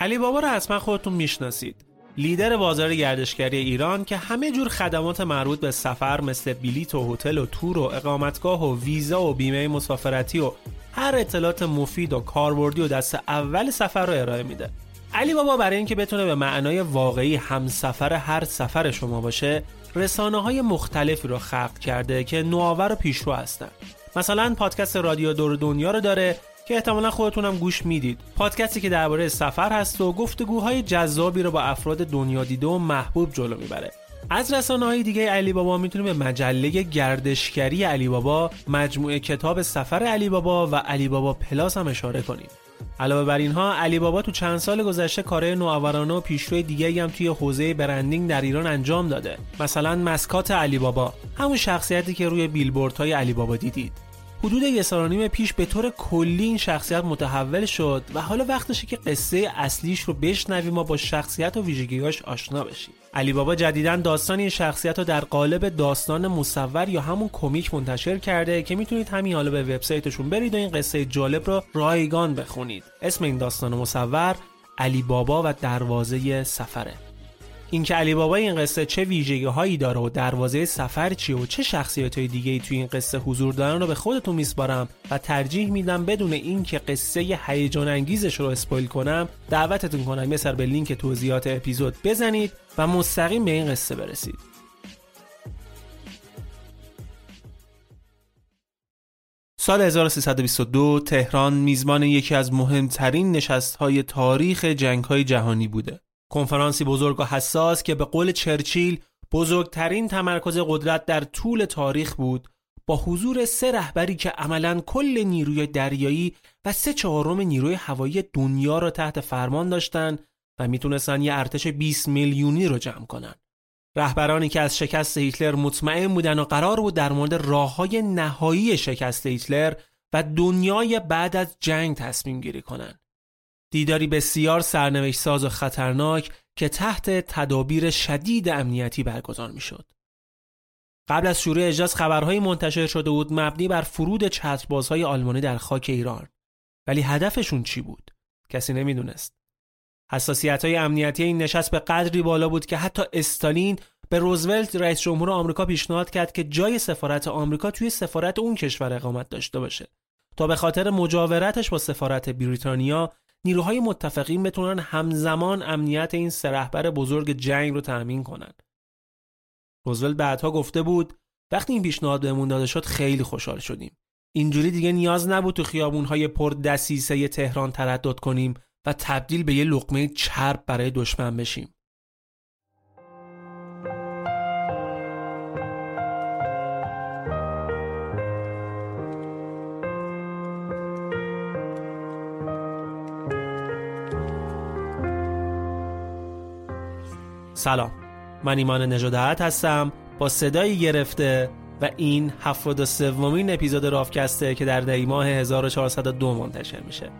علی بابا رو حتما خودتون می‌شناسید. لیدر بازار گردشگری ایران که همه جور خدمات مربوط به سفر مثل بلیت و هتل و تور و اقامتگاه و ویزا و بیمه مسافرتی و هر اطلاعات مفید و کاربردی و دست اول سفر رو ارائه میده. علی بابا برای اینکه بتونه به معنای واقعی همسفر هر سفر شما باشه رسانه های مختلفی رو خلق کرده که نوآور و پیشرو هستن مثلا پادکست رادیو دور دنیا رو داره که احتمالا خودتونم گوش می‌دید. پادکستی که درباره سفر هست و گفتگوهای جذابی رو با افراد دنیا دیده و محبوب جلو می‌بره. از رسانه های دیگه علی بابا می‌تونیم به مجله گردشگری علی بابا مجموعه کتاب سفر علی بابا و علی بابا پلاس هم اشاره کنیم. علاوه بر اینها علی بابا تو چند سال گذشته کارهای نوآورانه و پیشروی دیگه هم توی حوزه برندینگ در ایران انجام داده. مثلا مسکات علی بابا همون شخصیتی که روی بیلبوردهای علی بابا دیدید. حدود یه سال نیم پیش به طور کلی این شخصیت متحول شد و حالا وقتشه که قصه اصلیش رو بشنویم و با شخصیت و ویژگیهاش آشنا بشیم. علی بابا جدیدا داستان این شخصیت رو در قالب داستان مصور یا همون کمیک منتشر کرده که می‌تونید همین حالا به وبسایتشون برید و این قصه جالب رو رایگان بخونید. اسم این داستان مصور علی بابا و دروازه سفره. اینکه علی بابا این قصه چه ویژگی هایی داره و دروازه سفر چیه و چه شخصیت های دیگه ای توی این قصه حضور دارن رو به خودتون میسپارم و ترجیح میدم بدون اینکه قصه هیجان انگیزش رو اسپویل کنم دعوتتون کنم یه سر به لینک توضیحات اپیزود بزنید و مستقیم به این قصه برسید سال 1322 تهران میزبان یکی از مهمترین نشستهای تاریخ جنگهای جهانی بوده. کنفرانسی بزرگ و حساس که به قول چرچیل بزرگترین تمرکز قدرت در طول تاریخ بود با حضور سه رهبری که عملا کل نیروی دریایی و سه چهارم نیروی هوایی دنیا را تحت فرمان داشتند و می‌تونستن یه ارتش 20 میلیونی رو جمع کنن. رهبرانی که از شکست هیتلر مطمئن بودن و قرار بود در مورد راه های نهایی شکست هیتلر و دنیای بعد از جنگ تصمیم گیری کنند. دیداری بسیار سرنوشت ساز و خطرناک که تحت تدابیر شدید امنیتی برگزار می شد. قبل از شروع اجلاس خبرهایی منتشر شده بود مبنی بر فرود چتربازهای آلمانی در خاک ایران. ولی هدفشون چی بود؟ کسی نمی‌دونست. حساسیت های امنیتی این نشست به قدری بالا بود که حتی استالین به روزولت رئیس جمهور آمریکا پیشنهاد کرد که جای سفارت آمریکا توی سفارت اون کشور اقامت داشته باشه تا به خاطر مجاورتش با سفارت بریتانیا نیروهای متفقین بتونن همزمان امنیت این سه بزرگ جنگ رو تأمین کنن. روزولت بعدها گفته بود وقتی این پیشنهاد بهمون داده شد خیلی خوشحال شدیم. اینجوری دیگه نیاز نبود تو خیابونهای پر دسیسه تهران تردد کنیم و تبدیل به یه لقمه چرب برای دشمن بشیم. سلام من ایمان نجادهت هستم با صدایی گرفته و این 73 ومین اپیزود رافکسته که در دی ماه 1402 منتشر میشه.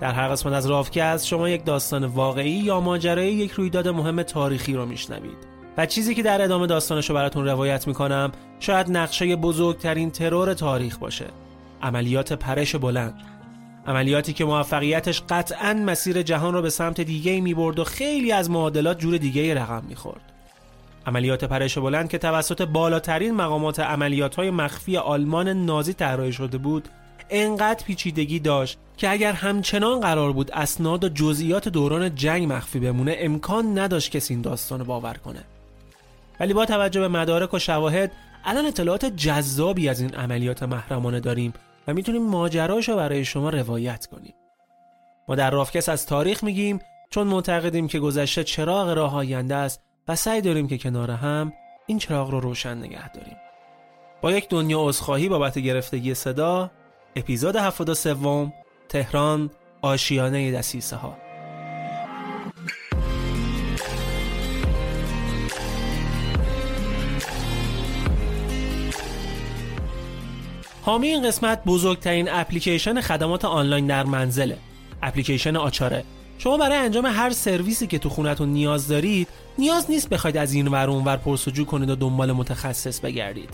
در هر قسمت از رافکست شما یک داستان واقعی یا ماجرای یک رویداد مهم تاریخی رو میشنوید. و چیزی که در ادامه داستانش رو براتون روایت می‌کنم شاید نقشه بزرگترین ترور تاریخ باشه. عملیات پرش بلند. عملیاتی که موفقیتش قطعا مسیر جهان رو به سمت دیگه می برد و خیلی از معادلات جور دیگه رقم می‌خورد. عملیات پرش بلند که توسط بالاترین مقامات عملیات های مخفی آلمان نازی طراحی شده بود انقدر پیچیدگی داشت که اگر همچنان قرار بود اسناد و جزئیات دوران جنگ مخفی بمونه امکان نداشت کسی این داستان باور کنه ولی با توجه به مدارک و شواهد الان اطلاعات جذابی از این عملیات محرمانه داریم و می‌تونیم ماجراشو برای شما روایت کنیم. ما در رافکس از تاریخ میگیم چون معتقدیم که گذشته چراغ راه آینده است و سعی داریم که کنار هم این چراغ رو روشن نگه داریم. با یک دنیا عذرخواهی بابت گرفتگی صدا اپیزود 73 تهران آشیانه دسیسه ها حامی این قسمت بزرگترین اپلیکیشن خدمات آنلاین در منزله. اپلیکیشن آچاره. شما برای انجام هر سرویسی که تو خونتون نیاز دارید نیاز نیست بخواید از این ور اون ور پرسجو کنید و دنبال متخصص بگردید.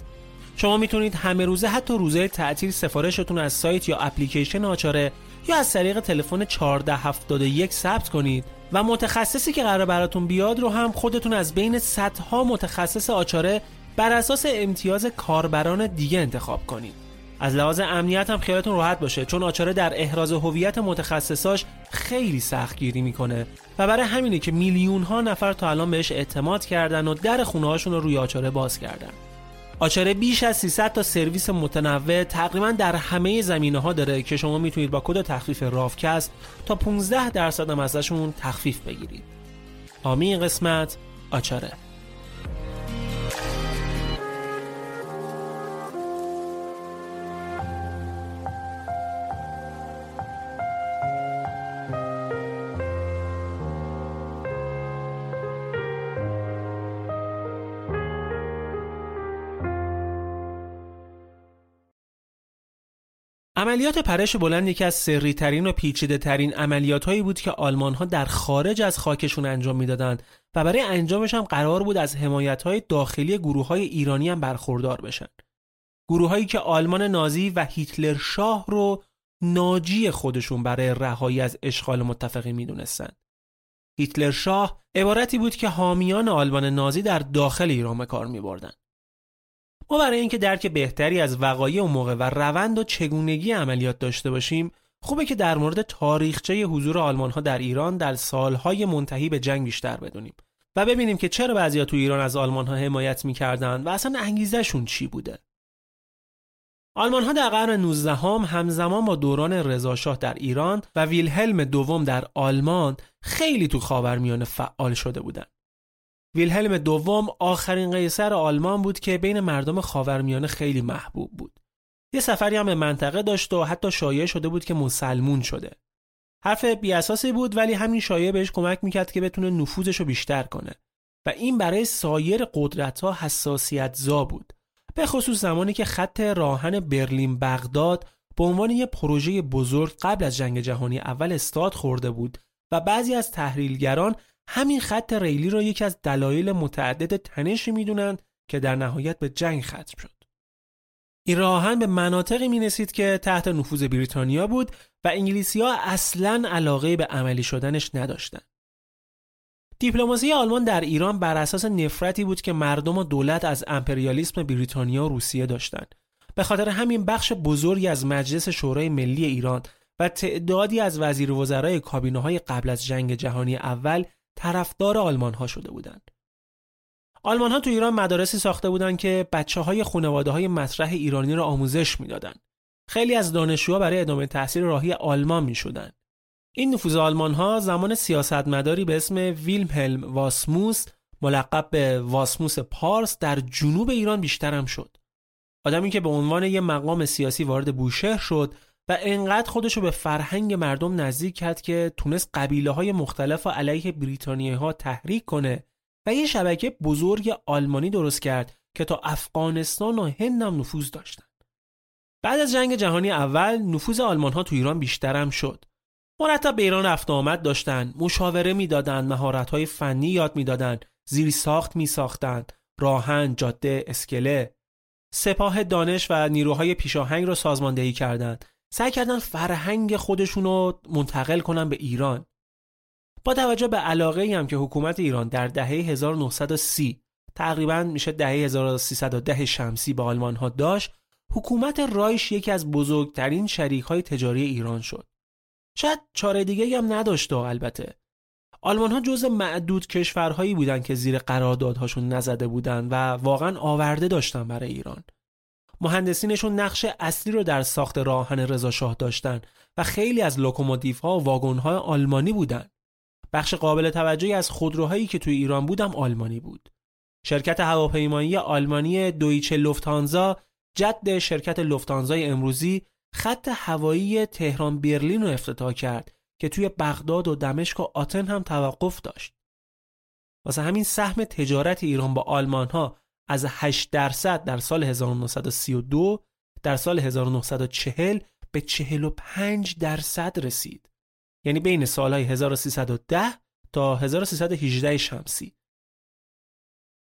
شما می‌تونید همه روزه حتی روزه تعطیل سفارشتون از سایت یا اپلیکیشن آچاره یا از طریق تلفن 1471 ثبت کنید و متخصصی که قرار براتون بیاد رو هم خودتون از بین صدها متخصص آچاره بر اساس امتیاز کاربران دیگه انتخاب کنید. از لحاظ امنیت هم خیالتون راحت باشه چون آچاره در احراز هویت متخصصاش خیلی سختگیری می‌کنه. و برای همینه که میلیون ها نفر تا الان بهش اعتماد کردن و در خونه هاشون رو روی آچاره باز کردن. آچاره بیش از 300 تا سرویس متنوع تقریبا در همه زمینه ها داره که شما می‌تونید با کد تخفیف رافکست تا 15 درصد هم ازشون تخفیف بگیرید. آمی قسمت آچاره. عملیات پرش بلند یکی از سری ترین و پیچیده ترین عملیات هایی بود که آلمان ها در خارج از خاکشون انجام می‌دادند و برای انجامش هم قرار بود از حمایت های داخلی گروه های ایرانی هم برخوردار بشن. گروه هایی که آلمان نازی و هیتلر شاه رو ناجی خودشون برای رهایی از اشغال متفقی می‌دونستند. هیتلر شاه عبارتی بود که حامیان آلمان نازی در داخل ایران کار می ما برای اینکه درک بهتری از وقایع و موقع و روند و چگونگی عملیات داشته باشیم خوبه که در مورد تاریخچه حضور آلمان ها در ایران در سالهای منتهی به جنگ بیشتر بدونیم و ببینیم که چرا بعضیا تو ایران از آلمان ها حمایت می‌کردن و اصلا انگیزشون چی بوده آلمان ها در قرن 19 هم همزمان با دوران رضاشاه در ایران و ویلهلم دوم در آلمان خیلی تو خاورمیانه فعال شده بودند. ویلهلم دوم آخرین قیصر آلمان بود که بین مردم خاورمیانه خیلی محبوب بود. یه سفری هم به منطقه داشت و حتی شایع شده بود که مسلمون شده. حرف بیاساسی بود ولی همین شایعه بهش کمک می‌کرد که بتونه نفوذش رو بیشتر کنه و این برای سایر قدرت ها حساسیت زا بود. به خصوص زمانی که خط راهن برلین بغداد به عنوان یه پروژه بزرگ قبل از جنگ جهانی اول استاد خورده بود و بعضی از تحلیلگران همین خط ریلی را یکی از دلایل متعدد تنشی می‌دونند که در نهایت به جنگ ختم شد. این راهن به مناطقی می نسید که تحت نفوذ بریتانیا بود و انگلیسی ها اصلا علاقه به عملی شدنش نداشتند. دیپلماسی آلمان در ایران بر اساس نفرتی بود که مردم و دولت از امپریالیسم بریتانیا و روسیه داشتند. به خاطر همین بخش بزرگی از مجلس شورای ملی ایران و تعدادی از وزیر وزرای کابینه های قبل از جنگ جهانی اول طرفدار آلمان ها شده بودند. آلمان ها تو ایران مدارسی ساخته بودند که بچه های خانواده های مطرح ایرانی را آموزش می‌دادند. خیلی از دانشجوها برای ادامه تحصیل راهی آلمان می شدن. این نفوذ آلمان ها زمان سیاستمداری به اسم ویلمهلم واسموس ملقب به واسموس پارس در جنوب ایران بیشتر هم شد. آدمی که به عنوان یک مقام سیاسی وارد بوشهر شد و انقدر خودشو به فرهنگ مردم نزدیک کرد که تونست قبیله های مختلف و علیه بریتانیه ها تحریک کنه و یه شبکه بزرگ آلمانی درست کرد که تا افغانستان و هند هم نفوذ داشتن. بعد از جنگ جهانی اول نفوذ آلمان ها تو ایران بیشترم شد. مرتب به ایران رفت آمد داشتن، مشاوره می‌دادند، مهارت های فنی یاد می‌دادند، زیری ساخت می ساختند، راهن، جاده، اسکله. سپاه دانش و نیروهای پیشاهنگ رو سازماندهی کردند. سعی کردن فرهنگ خودشون رو منتقل کنن به ایران. با توجه به علاقه هم که حکومت ایران در دهه 1930 تقریبا میشه دهه 1310 شمسی به آلمان ها داشت حکومت رایش یکی از بزرگترین شریک های تجاری ایران شد. شاید چاره دیگه هم نداشت البته. آلمان ها جز معدود کشورهایی بودند که زیر قراردادهاشون نزده بودند و واقعا آورده داشتن برای ایران. مهندسینشون نقش اصلی رو در ساخت راهن رضا شاه داشتن و خیلی از لوکوموتیو ها و واگن های آلمانی بودند بخش قابل توجهی از خودروهایی که توی ایران بودم آلمانی بود. شرکت هواپیمایی آلمانی دویچه لوفتانزا جد شرکت لوفتانزای امروزی خط هوایی تهران برلین رو افتتاح کرد که توی بغداد و دمشق و آتن هم توقف داشت. واسه همین سهم تجارت ایران با آلمان ها از 8 درصد در سال 1932 در سال 1940 به 45 درصد رسید. یعنی بین سالهای 1310 تا 1318 شمسی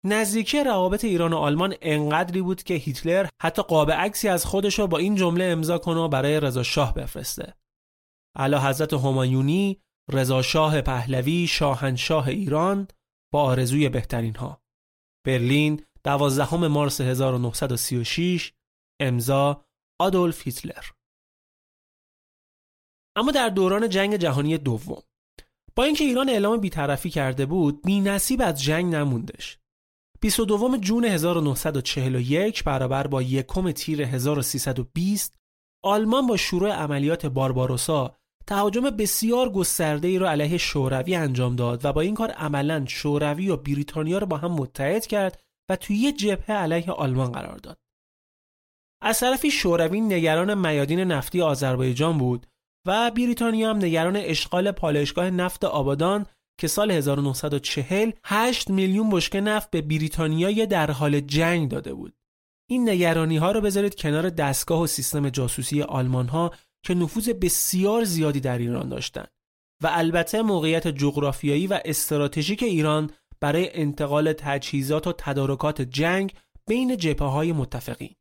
نزدیکی روابط ایران و آلمان انقدری بود که هیتلر حتی قاب عکسی از خودش رو با این جمله امضا کنه و برای رضا شاه بفرسته. اعلی حضرت همایونی، رضا شاه پهلوی، شاهنشاه ایران با آرزوی بهترین ها. برلین، 12 مارس 1936 امضا آدولف هیتلر. اما در دوران جنگ جهانی دوم با اینکه ایران اعلام بیطرفی کرده بود بی نصیب از جنگ نموندش. 22 جون 1941 برابر با یکم تیر 1320 آلمان با شروع عملیات بارباروسا تهاجم بسیار گسترده ای را علیه شوروی انجام داد و با این کار عملا شوروی و بریتانیا را با هم متحد کرد و توی یه جبهه علیه آلمان قرار داد. از طرفی شوروی نگران میادین نفتی آذربایجان بود و بریتانیا هم نگران اشغال پالایشگاه نفت آبادان که سال 1940 8 میلیون بشکه نفت به بریتانیا در حال جنگ داده بود. این نگرانی ها رو بذارید کنار دستگاه و سیستم جاسوسی آلمان ها که نفوذ بسیار زیادی در ایران داشتند و البته موقعیت جغرافیایی و استراتژیک ایران برای انتقال تجهیزات و تدارکات جنگ بین جبهه های متفقین.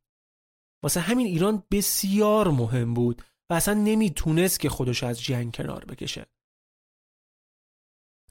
واسه همین ایران بسیار مهم بود و اصلا نمی‌تونست که خودش از جنگ کنار بکشه.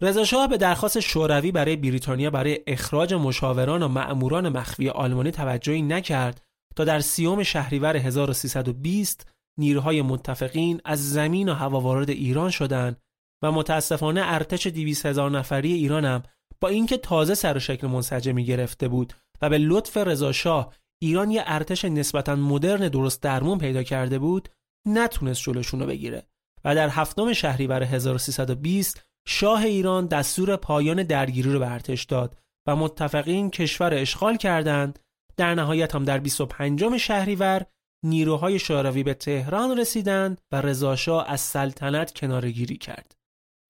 رضا به درخواست شوروی برای بریتانیا برای اخراج مشاوران و مأموران مخفی آلمانی توجهی نکرد تا در سیوم شهریور 1320 نیروهای متفقین از زمین و هوا وارد ایران شدند و متاسفانه ارتش 200 هزار نفری ایران هم با اینکه تازه سر و شکل منسجمی گرفته بود و به لطف رضا ایران یه ارتش نسبتا مدرن درست درمون پیدا کرده بود نتونست جلوشون رو بگیره و در هفتم شهریور 1320 شاه ایران دستور پایان درگیری رو به ارتش داد و متفقین کشور اشغال کردند. در نهایت هم در 25 شهریور نیروهای شوروی به تهران رسیدند و رضا از سلطنت کنارگیری کرد.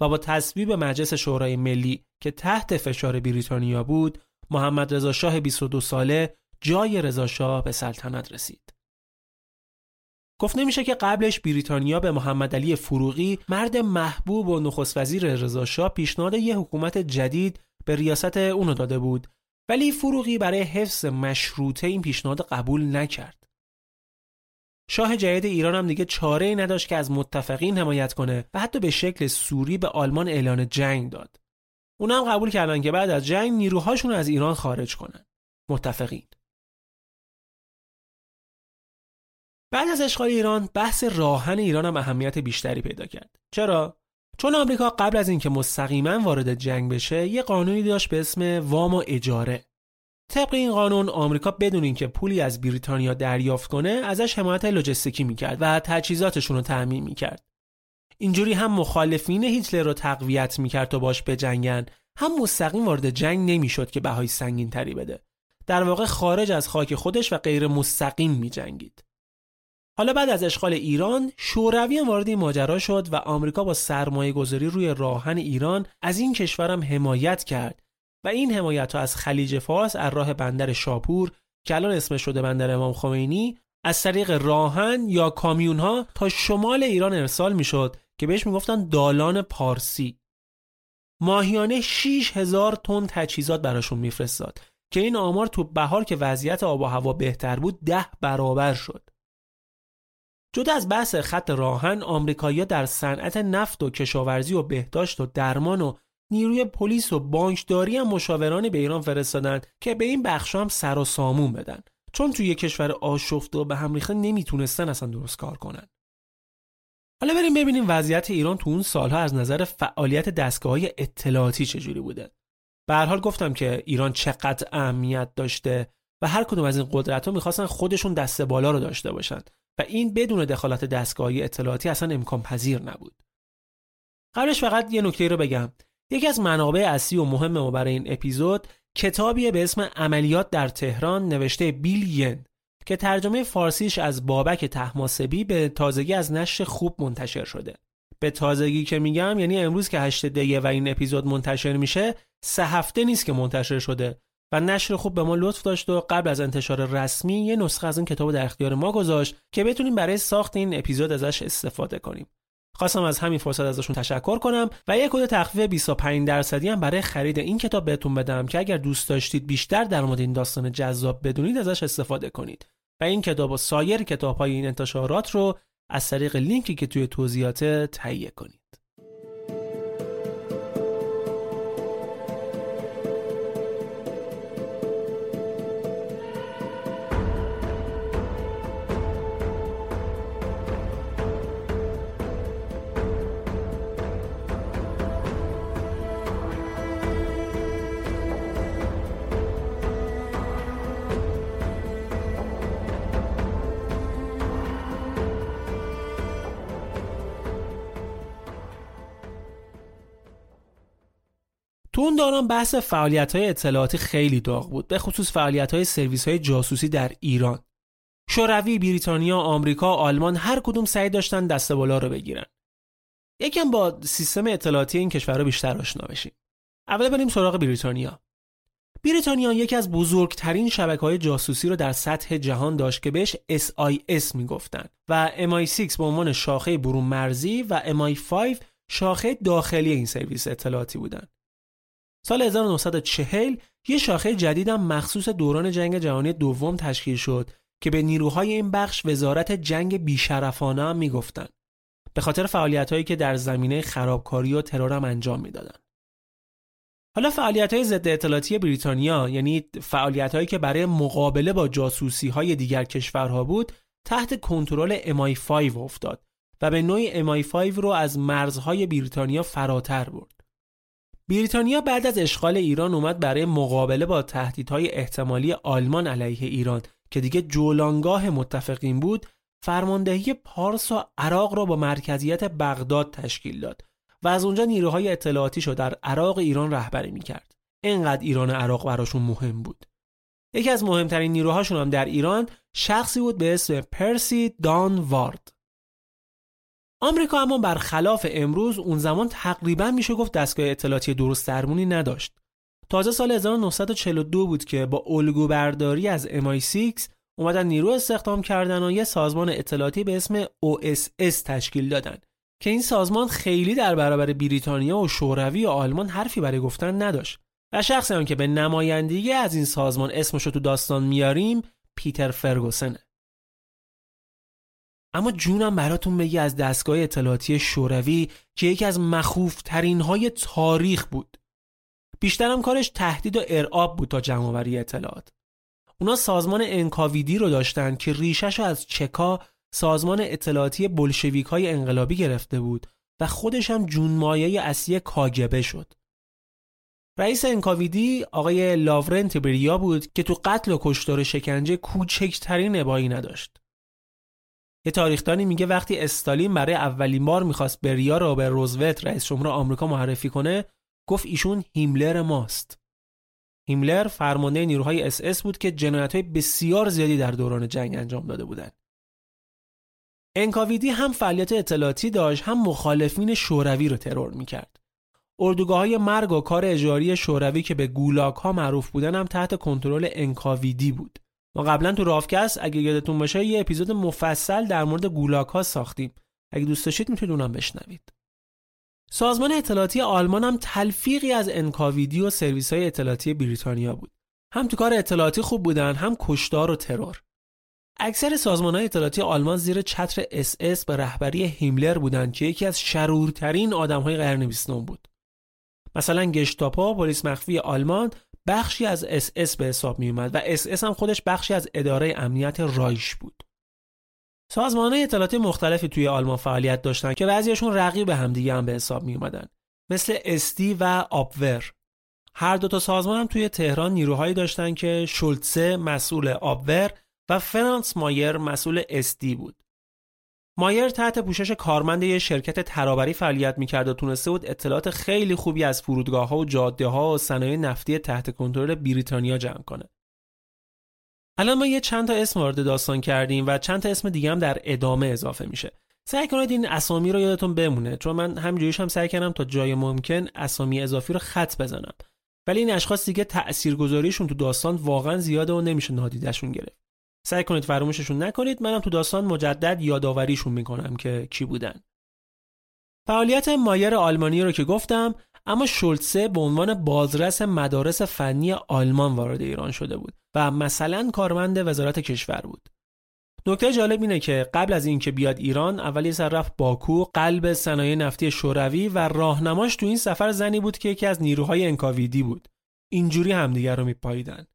و با تصویب مجلس شورای ملی که تحت فشار بریتانیا بود محمد رضا شاه 22 ساله جای رضا به سلطنت رسید گفته میشه که قبلش بریتانیا به محمد علی فروغی مرد محبوب و نخست وزیر رضا پیشنهاد یه حکومت جدید به ریاست اونو داده بود ولی فروغی برای حفظ مشروطه این پیشنهاد قبول نکرد. شاه جدید ایران هم دیگه چاره ای نداشت که از متفقین حمایت کنه و حتی به شکل سوری به آلمان اعلان جنگ داد. اونا هم قبول کردن که بعد از جنگ نیروهاشون از ایران خارج کنن. متفقین. بعد از اشغال ایران بحث راهن ایران هم اهمیت بیشتری پیدا کرد چرا چون آمریکا قبل از اینکه مستقیما وارد جنگ بشه یه قانونی داشت به اسم وام و اجاره طبق این قانون آمریکا بدون اینکه پولی از بریتانیا دریافت کنه ازش حمایت لوجستیکی می‌کرد و تجهیزاتشون رو تعمین می‌کرد. اینجوری هم مخالفین هیتلر رو تقویت می‌کرد تا باش بجنگن هم مستقیم وارد جنگ نمی‌شد که بهای سنگین تری بده. در واقع خارج از خاک خودش و غیر مستقیم میجنگید. حالا بعد از اشغال ایران شوروی هم وارد ماجرا شد و آمریکا با سرمایه گذاری روی راهن ایران از این کشورم حمایت کرد و این حمایت ها از خلیج فارس از راه بندر شاپور که الان اسمش شده بندر امام خمینی از طریق راهن یا کامیون ها تا شمال ایران ارسال می‌شد که بهش می‌گفتن دالان پارسی. ماهیانه 6 هزار تن تجهیزات براشون میفرستاد که این آمار تو بهار که وضعیت آب و هوا بهتر بود ده برابر شد. جدا از بحث خط راهن آمریکایی‌ها در صنعت نفت و کشاورزی و بهداشت و درمان و نیروی پلیس و بانکداری هم مشاورانی به ایران فرستادن که به این بخش هم سر و سامون بدن. چون توی کشور آشفته و به هم ریخته نمی‌تونستن اصلا درست کار کنن. حالا بریم ببینیم وضعیت ایران تو اون سالها از نظر فعالیت دستگاه های اطلاعاتی چجوری بوده. به هر حال گفتم که ایران چقدر اهمیت داشته و هر کدوم از این قدرت ها می‌خواستن خودشون دست بالا رو داشته باشن و این بدون دخالت دستگاهی اطلاعاتی اصلا امکان پذیر نبود. قبلش فقط یه نکته رو بگم. یکی از منابع اصلی و مهم ما برای این اپیزود کتابیه به اسم عملیات در تهران نوشته بیل ین که ترجمه فارسیش از بابک تحماسبی به تازگی از نشر خوب منتشر شده. به تازگی که میگم یعنی امروز که هشت دیه و این اپیزود منتشر میشه سه هفته نیست که منتشر شده و نشر خوب به ما لطف داشت و قبل از انتشار رسمی یه نسخه از این کتاب در اختیار ما گذاشت که بتونیم برای ساخت این اپیزود ازش استفاده کنیم. خواستم از همین فرصت ازشون تشکر کنم و یک کد تخفیف 25 درصدی هم برای خرید این کتاب بهتون بدم که اگر دوست داشتید بیشتر در مورد این داستان جذاب بدونید ازش استفاده کنید. و این کتاب و سایر کتاب های این انتشارات رو از طریق لینکی که توی توضیحات تهیه کنید. تو اون دوران بحث فعالیت های اطلاعاتی خیلی داغ بود به خصوص فعالیت های سرویس های جاسوسی در ایران. شوروی، بریتانیا، آمریکا، آلمان هر کدوم سعی داشتن دست بالا رو بگیرن. یکم با سیستم اطلاعاتی این کشورها بیشتر آشنا بشیم. اول بریم سراغ بریتانیا. بریتانیا یکی از بزرگترین شبکه های جاسوسی رو در سطح جهان داشت که بهش SIS می‌گفتن و MI6 به عنوان شاخه برون مرزی و MI5 شاخه داخلی این سرویس اطلاعاتی بودن. سال 1940 یه شاخه جدیدم مخصوص دوران جنگ جهانی دوم تشکیل شد که به نیروهای این بخش وزارت جنگ بیشرفانه هم می‌گفتن به خاطر فعالیت هایی که در زمینه خرابکاری و ترور هم انجام می‌دادن. حالا فعالیت های ضد اطلاعاتی بریتانیا یعنی فعالیت هایی که برای مقابله با جاسوسی های دیگر کشورها بود تحت کنترل MI5 افتاد و به نوعی MI5 رو از مرزهای بریتانیا فراتر برد. بریتانیا بعد از اشغال ایران اومد برای مقابله با تهدیدهای احتمالی آلمان علیه ایران که دیگه جولانگاه متفقین بود فرماندهی پارس و عراق را با مرکزیت بغداد تشکیل داد و از اونجا نیروهای اطلاعاتی شد در عراق ایران رهبری می‌کرد. اینقدر ایران و عراق براشون مهم بود. یکی از مهمترین نیروهاشون هم در ایران شخصی بود به اسم پرسی دان وارد. آمریکا اما برخلاف امروز اون زمان تقریبا میشه گفت دستگاه اطلاعاتی درست درمونی نداشت. تازه سال 1942 بود که با الگو برداری از MI6 اومدن نیرو استخدام کردن و یه سازمان اطلاعاتی به اسم OSS تشکیل دادن که این سازمان خیلی در برابر بریتانیا و شوروی و آلمان حرفی برای گفتن نداشت و شخصی هم که به نمایندگی از این سازمان اسمش رو تو داستان میاریم پیتر فرگوسنه اما جونم براتون بگی از دستگاه اطلاعاتی شوروی که یکی از مخوف ترین های تاریخ بود. بیشترم کارش تهدید و ارعاب بود تا جمعآوری اطلاعات. اونا سازمان انکاویدی رو داشتن که ریشش از چکا سازمان اطلاعاتی بلشویک های انقلابی گرفته بود و خودش هم جونمایه اصلی کاگبه شد. رئیس NKVD آقای لاورنت بریا بود که تو قتل و کشتار شکنجه کوچکترین ابایی نداشت. یه تاریخدانی میگه وقتی استالین برای اولین بار می‌خواست بریا را به روزولت رئیس جمهور آمریکا معرفی کنه گفت ایشون هیملر ماست هیملر فرمانده نیروهای اس اس بود که جنایت های بسیار زیادی در دوران جنگ انجام داده بودند. انکاویدی هم فعالیت اطلاعاتی داشت هم مخالفین شوروی رو ترور می‌کرد. اردوگاه های مرگ و کار اجاری شوروی که به گولاک ها معروف بودن هم تحت کنترل انکاویدی بود. ما قبلا تو رافکست اگه یادتون باشه یه اپیزود مفصل در مورد گولاک ها ساختیم. اگه دوست داشتید می‌تونید اونم بشنوید. سازمان اطلاعاتی آلمان هم تلفیقی از انکاویدی و سرویس های اطلاعاتی بریتانیا بود. هم تو کار اطلاعاتی خوب بودن هم کشتار و ترور. اکثر سازمان های اطلاعاتی آلمان زیر چتر اس اس به رهبری هیملر بودند که یکی از شرورترین آدم های قرن بیستم بود. مثلا گشتاپو پلیس مخفی آلمان بخشی از اس اس به حساب می اومد و اس اس هم خودش بخشی از اداره امنیت رایش بود. سازمان های اطلاعاتی مختلفی توی آلمان فعالیت داشتن که بعضیشون رقیب همدیگه هم به حساب می اومدن. مثل اس دی و آبور. هر دو تا سازمان هم توی تهران نیروهایی داشتن که شولتسه مسئول آبور و فرانس مایر مسئول استی بود. مایر تحت پوشش کارمند یه شرکت ترابری فعالیت می‌کرد و تونسته بود اطلاعات خیلی خوبی از فرودگاه ها و جاده ها و صنایع نفتی تحت کنترل بریتانیا جمع کنه. الان ما یه چند تا اسم وارد داستان کردیم و چند تا اسم دیگه هم در ادامه اضافه میشه. سعی کنید این اسامی رو یادتون بمونه چون من همینجوریش هم سعی کردم تا جای ممکن اسامی اضافی رو خط بزنم. ولی این اشخاص دیگه تاثیرگذاریشون تو داستان واقعا زیاده و نمیشه نادیدشون گرفت. سعی کنید فراموششون نکنید. منم تو داستان مجدد یادآوریشون می‌کنم که کی بودن. فعالیت مایر آلمانی رو که گفتم اما شولتسه به عنوان بازرس مدارس فنی آلمان وارد ایران شده بود و مثلا کارمند وزارت کشور بود. نکته جالب اینه که قبل از اینکه بیاد ایران اولی سر رفت باکو قلب صنایع نفتی شوروی و راهنماش تو این سفر زنی بود که یکی از نیروهای انکاویدی بود. اینجوری همدیگر رو میپاییدن.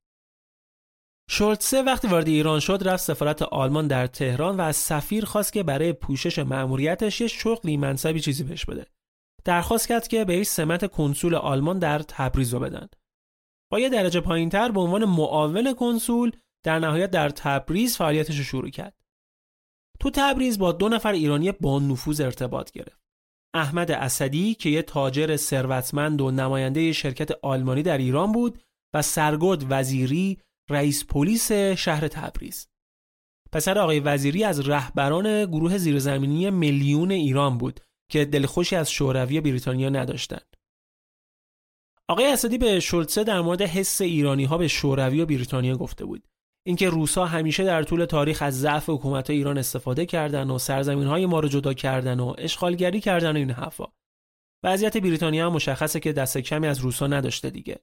شولتسه وقتی وارد ایران شد رفت سفارت آلمان در تهران و از سفیر خواست که برای پوشش مأموریتش یه شغلی منصبی چیزی بهش بده. درخواست کرد که بهش سمت کنسول آلمان در تبریز رو بدن. با یه درجه پایینتر به عنوان معاون کنسول در نهایت در تبریز فعالیتش رو شروع کرد. تو تبریز با دو نفر ایرانی با نفوذ ارتباط گرفت. احمد اسدی که یه تاجر ثروتمند و نماینده شرکت آلمانی در ایران بود و سرگرد وزیری رئیس پلیس شهر تبریز پسر آقای وزیری از رهبران گروه زیرزمینی میلیون ایران بود که دلخوشی از شوروی بریتانیا نداشتند. آقای اسدی به شولتسه در مورد حس ایرانی ها به شوروی و بریتانیا گفته بود. اینکه روسا همیشه در طول تاریخ از ضعف حکومت ایران استفاده کردن و سرزمین های ما رو جدا کردن و اشغالگری کردن و این حرفا. وضعیت بریتانیا هم مشخصه که دست کمی از روسا نداشته دیگه.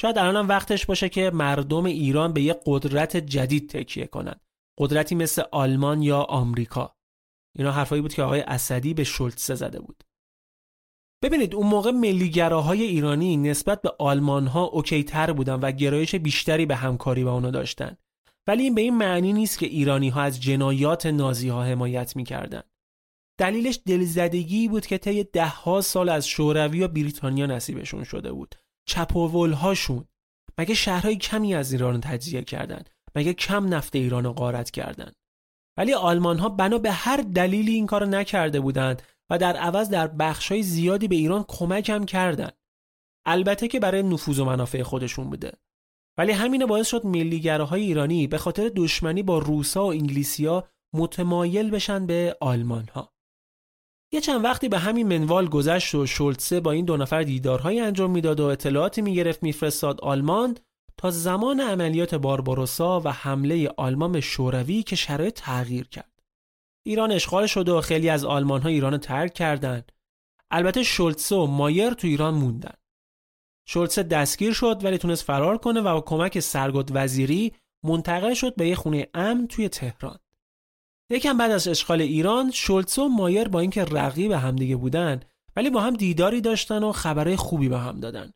شاید الان وقتش باشه که مردم ایران به یه قدرت جدید تکیه کنند. قدرتی مثل آلمان یا آمریکا. اینا حرفایی بود که آقای اسدی به شولتزه زده بود. ببینید اون موقع ملیگراهای ایرانی نسبت به آلمان ها اوکی تر بودن و گرایش بیشتری به همکاری با اونا داشتن. ولی این به این معنی نیست که ایرانی ها از جنایات نازی ها حمایت می‌کردن. دلیلش دلزدگی بود که طی ده ها سال از شوروی و بریتانیا نصیبشون شده بود چپاول هاشون مگه شهرهای کمی از ایران تجزیه کردن؟ مگه کم نفت ایران غارت کردن؟ ولی آلمان ها بنا به هر دلیلی این کارو نکرده بودند و در عوض در بخشای زیادی به ایران کمک هم کردن. البته که برای نفوذ و منافع خودشون بوده. ولی همین باعث شد ملیگراهای ایرانی به خاطر دشمنی با روسا و انگلیسیا متمایل بشن به آلمان ها یه چند وقتی به همین منوال گذشت و شولتسه با این دو نفر دیدارهایی انجام می‌داد و اطلاعاتی می‌گرفت میفرستاد آلمان تا زمان عملیات بارباروسا و حمله آلمان شوروی که شرایط تغییر کرد. ایران اشغال شد و خیلی از آلمان ها ایران ترک کردند. البته شولتسه و مایر تو ایران موندن. شولتسه دستگیر شد ولی تونست فرار کنه و با کمک سرگود وزیری منتقل شد به یه خونه امن توی تهران. یکم بعد از اشغال ایران شولتز و مایر با اینکه رقیب همدیگه بودن ولی با هم دیداری داشتن و خبرهای خوبی به هم دادن.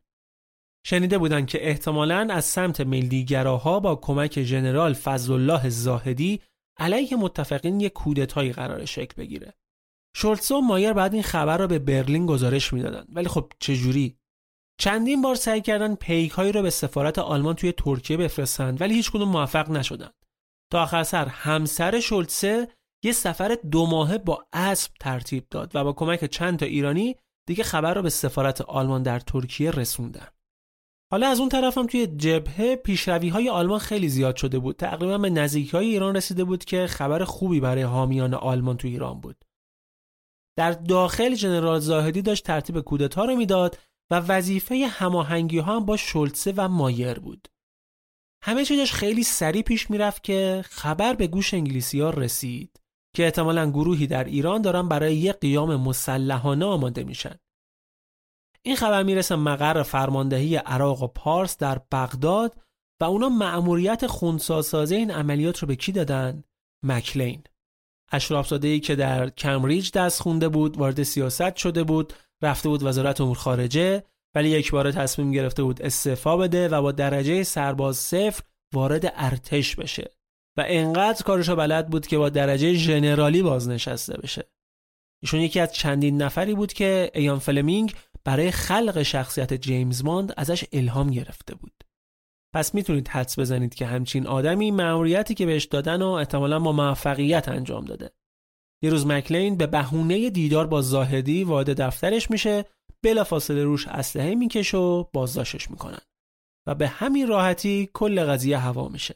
شنیده بودن که احتمالاً از سمت ملیگراها با کمک ژنرال فضلالله زاهدی علیه متفقین یک کودتایی قرار شکل بگیره. شولتز و مایر بعد این خبر را به برلین گزارش می‌دادن. ولی خب چجوری؟ چندین بار سعی کردن پیک هایی رو به سفارت آلمان توی ترکیه بفرستند ولی هیچ کدوم موفق نشدند تا آخر سر همسر شولتسه یه سفر دو ماهه با اسب ترتیب داد و با کمک چند تا ایرانی دیگه خبر رو به سفارت آلمان در ترکیه رسوندن. حالا از اون طرف هم توی جبهه پیشروی های آلمان خیلی زیاد شده بود. تقریبا به نزدیکی های ایران رسیده بود که خبر خوبی برای حامیان آلمان تو ایران بود. در داخل جنرال زاهدی داشت ترتیب کودتا رو می‌داد و وظیفه هماهنگی ها هم با شلتسه و مایر بود. همه چیزش خیلی سریع پیش می‌رفت که خبر به گوش انگلیسی ها رسید که احتمالا گروهی در ایران دارن برای یک قیام مسلحانه آماده میشن. این خبر می‌رسه مقر فرماندهی عراق و پارس در بغداد و اونا مأموریت خونساسازی این عملیات رو به کی دادن؟ مکلین. اشراف ای که در کمبریج دست خونده بود وارد سیاست شده بود رفته بود وزارت امور خارجه ولی یک بار تصمیم گرفته بود استعفا بده و با درجه سرباز صفر وارد ارتش بشه. و انقدر کارشو بلد بود که با درجه ژنرالی بازنشسته بشه. ایشون یکی از چندین نفری بود که ایان فلمینگ برای خلق شخصیت جیمز ماند ازش الهام گرفته بود. پس می‌تونید حدس بزنید که همچین آدمی مأموریتی که بهش دادن و احتمالا با موفقیت انجام داده. یه روز مکلین به بهونه دیدار با زاهدی وارد دفترش میشه بلافاصله روش اسلحه می‌کشه و بازداشتش می‌کنن. و به همین راحتی کل قضیه هوا میشه.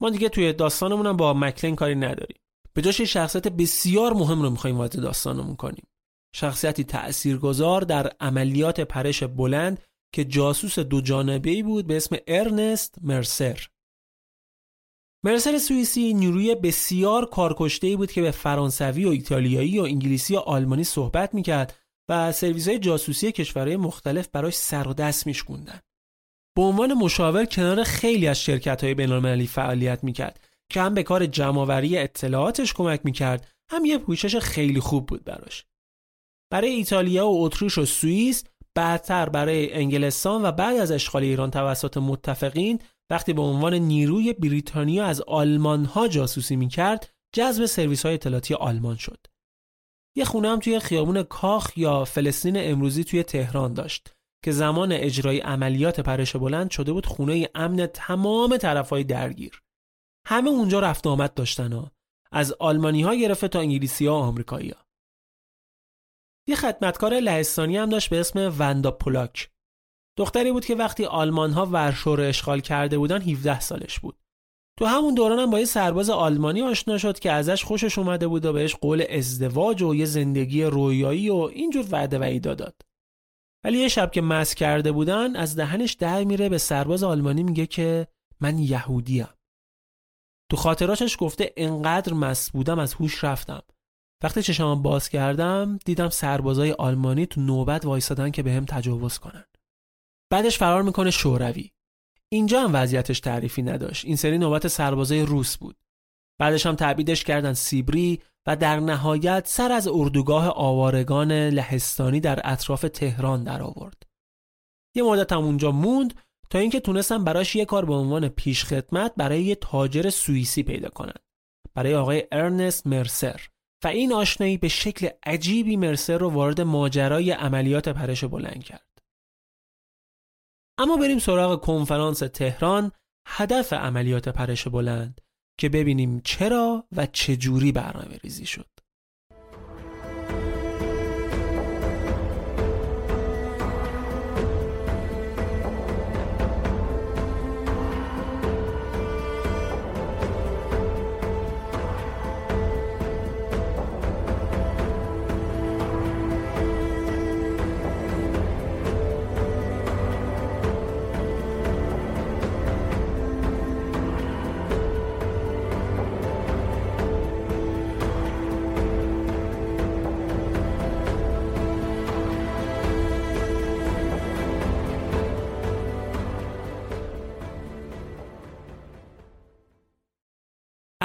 ما دیگه توی داستانمون با مکلین کاری نداریم. به جاش شخصیت بسیار مهم رو می‌خوایم وارد داستانمون کنیم. شخصیتی تأثیرگذار در عملیات پرش بلند که جاسوس دو جانبه بود به اسم ارنست مرسر. مرسر سوئیسی نیروی بسیار کارکشته بود که به فرانسوی و ایتالیایی و انگلیسی و آلمانی صحبت می‌کرد و سرویس های جاسوسی کشورهای مختلف براش سر و دست میشکوندن. به عنوان مشاور کنار خیلی از شرکت های بینالمللی فعالیت می‌کرد که هم به کار جمعآوری اطلاعاتش کمک می‌کرد هم یه پوشش خیلی خوب بود براش. برای ایتالیا و اتریش و سوئیس بعدتر برای انگلستان و بعد از اشغال ایران توسط متفقین وقتی به عنوان نیروی بریتانیا از آلمان ها جاسوسی می‌کرد جذب سرویس های اطلاعاتی آلمان شد. یه خونه هم توی خیابون کاخ یا فلسطین امروزی توی تهران داشت که زمان اجرای عملیات پرش بلند شده بود خونه امن تمام طرفهای درگیر. همه اونجا رفت آمد داشتن ها. از آلمانی ها گرفته تا انگلیسی ها و آمریکایی ها. یه خدمتکار لهستانی هم داشت به اسم وندا پولاک. دختری بود که وقتی آلمان ها ورشو رو اشغال کرده بودن 17 سالش بود. تو همون دوران هم با یه سرباز آلمانی آشنا شد که ازش خوشش اومده بود و بهش قول ازدواج و یه زندگی رویایی و اینجور وعده وعیدا داد. ولی یه شب که مس کرده بودن از دهنش در میره به سرباز آلمانی میگه که من یهودیم. تو خاطراتش گفته انقدر مس بودم از هوش رفتم. وقتی چشمام باز کردم دیدم سربازای آلمانی تو نوبت وایسادن که بهم به تجاوز کنن. بعدش فرار می‌کنه شوروی. اینجا هم وضعیتش تعریفی نداشت. این سری نوبت سربازای روس بود. بعدش هم تعبیدش کردن سیبری و در نهایت سر از اردوگاه آوارگان لهستانی در اطراف تهران در آورد. یه مدت هم اونجا موند تا اینکه تونستن براش یه کار به عنوان پیشخدمت برای یه تاجر سوئیسی پیدا کنن. برای آقای ارنست مرسر و این آشنایی به شکل عجیبی مرسر رو وارد ماجرای عملیات پرش بلند کرد. اما بریم سراغ کنفرانس تهران هدف عملیات پرش بلند که ببینیم چرا و چجوری برنامه ریزی شد.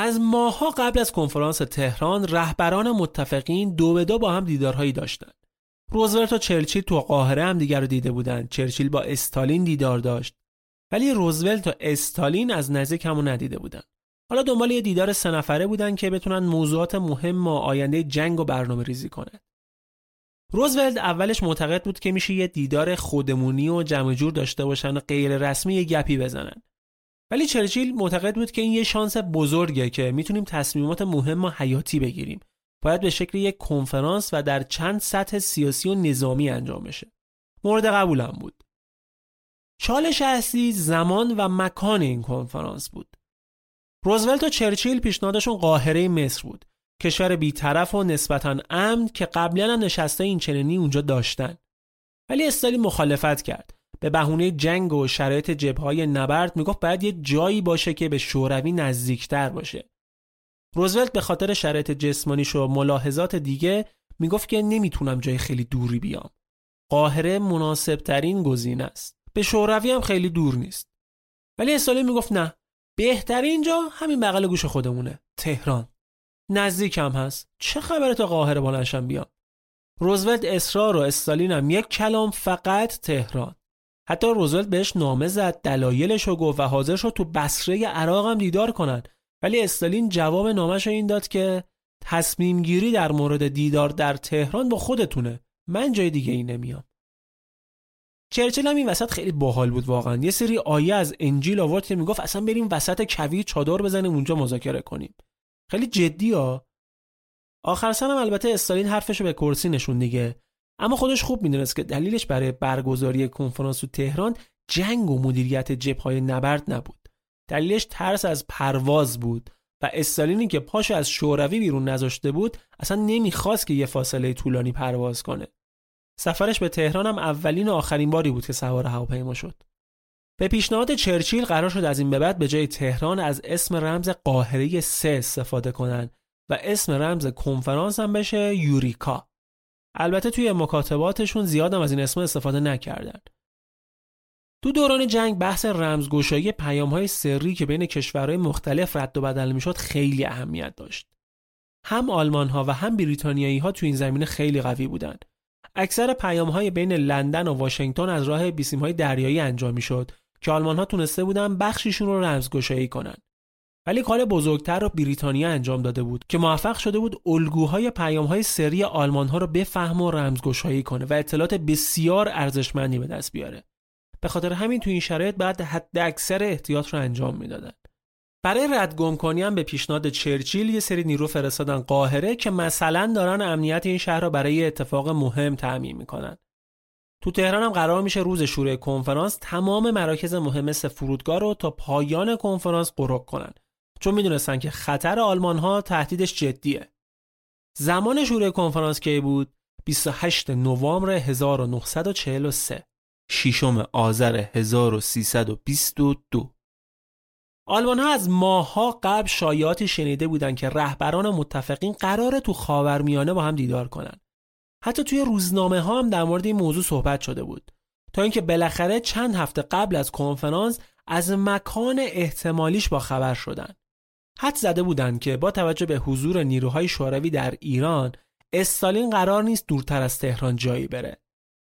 از ماها قبل از کنفرانس تهران رهبران متفقین دو به دو با هم دیدارهایی داشتند. روزولت و چرچیل تو قاهره هم دیگر رو دیده بودند. چرچیل با استالین دیدار داشت. ولی روزولت و استالین از نزدیک همو ندیده بودن. حالا دنبال یه دیدار سه نفره بودن که بتونن موضوعات مهم و آینده جنگ و برنامه ریزی کنند. روزولت اولش معتقد بود که میشه یه دیدار خودمونی و جمع جور داشته باشن و غیر رسمی یه گپی بزنن. ولی چرچیل معتقد بود که این یه شانس بزرگه که می‌تونیم تصمیمات مهم و حیاتی بگیریم. باید به شکل یک کنفرانس و در چند سطح سیاسی و نظامی انجام بشه. مورد قبولم بود. چالش اصلی زمان و مکان این کنفرانس بود. روزولت و چرچیل پیشنهادشون قاهره مصر بود کشور بیطرف و نسبتا امن که قبلا نشسته این چنینی اونجا داشتن ولی استالین مخالفت کرد به بهونه جنگ و شرایط جبههای نبرد می‌گفت باید یه جایی باشه که به شوروی نزدیکتر باشه. روزولت به خاطر شرایط جسمانیش و ملاحظات دیگه می‌گفت که نمی‌تونم جای خیلی دوری بیام. قاهره مناسب ترین گزینه است. به شوروی هم خیلی دور نیست. ولی استالین می‌گفت نه بهترین جا همین بغل گوش خودمونه تهران. نزدیکم هست. چه خبره تا قاهره بلنشم بیام؟ روزولت اصرار و استالین هم یک کلام فقط تهران. حتی روزولت بهش نامه زد دلایلش رو گفت و حاضر شد تو بصره عراق هم دیدار کنن. ولی استالین جواب نامش این داد که تصمیم گیری در مورد دیدار در تهران با خودتونه. من جای دیگه ای نمیام. چرچل هم این وسط خیلی باحال بود واقعا. یه سری آیه از انجیل آورد که می‌گفت اصلا بریم وسط کویر چادر بزنیم اونجا مذاکره کنیم. خیلی جدی ها. آخر سرم البته استالین حرفشو به کرسی نشون دیگه. اما خودش خوب می‌دونست که دلیلش برای برگزاری کنفرانس تو تهران جنگ و مدیریت جبههای نبرد نبود. دلیلش ترس از پرواز بود و استالینی که پاشو از شوروی بیرون نذاشته بود اصلا نمی‌خواست که یه فاصله طولانی پرواز کنه. سفرش به تهران هم اولین و آخرین باری بود که سوار هواپیما شد. به پیشنهاد چرچیل قرار شد از این به بعد به جای تهران از اسم رمز قاهره سه استفاده کنند و اسم رمز کنفرانس هم بشه یوریکا. البته توی مکاتباتشون زیادم از این اسم استفاده نکردن تو دوران جنگ بحث رمزگشایی پیام های سری که بین کشورهای مختلف رد و بدل می‌شد خیلی اهمیت داشت. هم آلمان ها و هم بریتانیایی ها تو این زمینه خیلی قوی بودند. اکثر پیام های بین لندن و واشنگتن از راه بیسیم های دریایی انجام می‌شد که آلمان ها تونسته بودن بخشیشون رو رمزگشایی کنند. ولی کار بزرگتر رو بریتانیا انجام داده بود که موفق شده بود الگوهای پیامهای سری آلمان ها رو بفهم و رمزگشایی کنه و اطلاعات بسیار ارزشمندی به دست بیاره. به خاطر همین تو این شرایط بعد حد اکثر احتیاط رو انجام می‌دادن. برای ردگم کنی هم به پیشنهاد چرچیل یه سری نیرو فرستادن قاهره که مثلا دارن امنیت این شهر رو برای اتفاق مهم تعمین می‌کنن. تو تهران هم قرار میشه روز شروع کنفرانس تمام مراکز مهم فرودگاه رو تا پایان کنفرانس قرق کنن چون می‌دونستن که خطر آلمان ها تهدیدش جدیه. زمان شروع کنفرانس کی بود؟ 28 نوامبر 1943 ششم آذر 1322 آلمان ها از ماهها قبل شایعاتی شنیده بودند که رهبران متفقین قرار تو خاورمیانه با هم دیدار کنند. حتی توی روزنامه ها هم در مورد این موضوع صحبت شده بود تا اینکه بالاخره چند هفته قبل از کنفرانس از مکان احتمالیش با خبر شدن. حد زده بودند که با توجه به حضور نیروهای شوروی در ایران استالین قرار نیست دورتر از تهران جایی بره.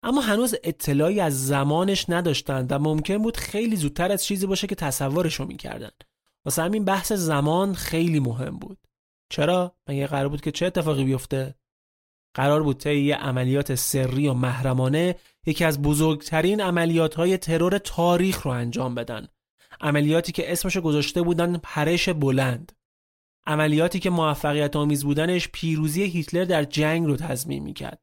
اما هنوز اطلاعی از زمانش نداشتند و ممکن بود خیلی زودتر از چیزی باشه که تصورشو می‌کردن. واسه همین بحث زمان خیلی مهم بود. چرا؟ مگه قرار بود که چه اتفاقی بیفته؟ قرار بود طی عملیات سری و محرمانه یکی از بزرگترین عملیات های ترور تاریخ رو انجام بدن. عملیاتی که اسمشو گذاشته بودن پرش بلند. عملیاتی که موفقیت آمیز بودنش پیروزی هیتلر در جنگ رو تضمین می‌کرد.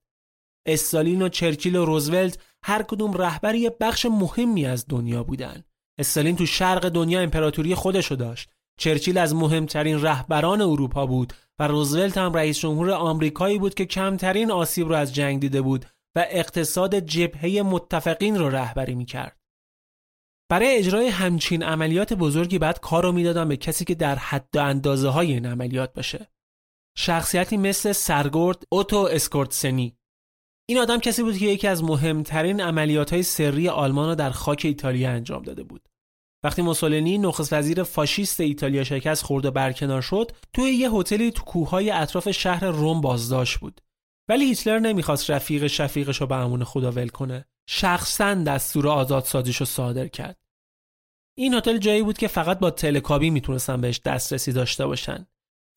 استالین و چرچیل و روزولت هر کدوم رهبری یه بخش مهمی از دنیا بودن. استالین تو شرق دنیا امپراتوری خودشو داشت. چرچیل از مهمترین رهبران اروپا بود و روزولت هم رئیس جمهور آمریکایی بود که کمترین آسیب رو از جنگ دیده بود و اقتصاد جبهه متفقین رو رهبری می‌کرد. برای اجرای همچین عملیات بزرگی بعد کار رو می‌دادن به کسی که در حد و اندازه های این عملیات باشه. شخصیتی مثل سرگرد اوتو اسکورتسنی این آدم کسی بود که یکی از مهمترین عملیات های سری آلمان را در خاک ایتالیا انجام داده بود. وقتی موسولینی نخست وزیر فاشیست ایتالیا شکست خورد و برکنار شد توی یه هتلی تو کوههای اطراف شهر روم بازداشت بود ولی هیتلر نمی‌خواست رفیق شفیقش رو به امون خدا ول کنه شخصا دستور آزادسازیش رو صادر کرد این هتل جایی بود که فقط با تلکابی می‌تونستن بهش دسترسی داشته باشن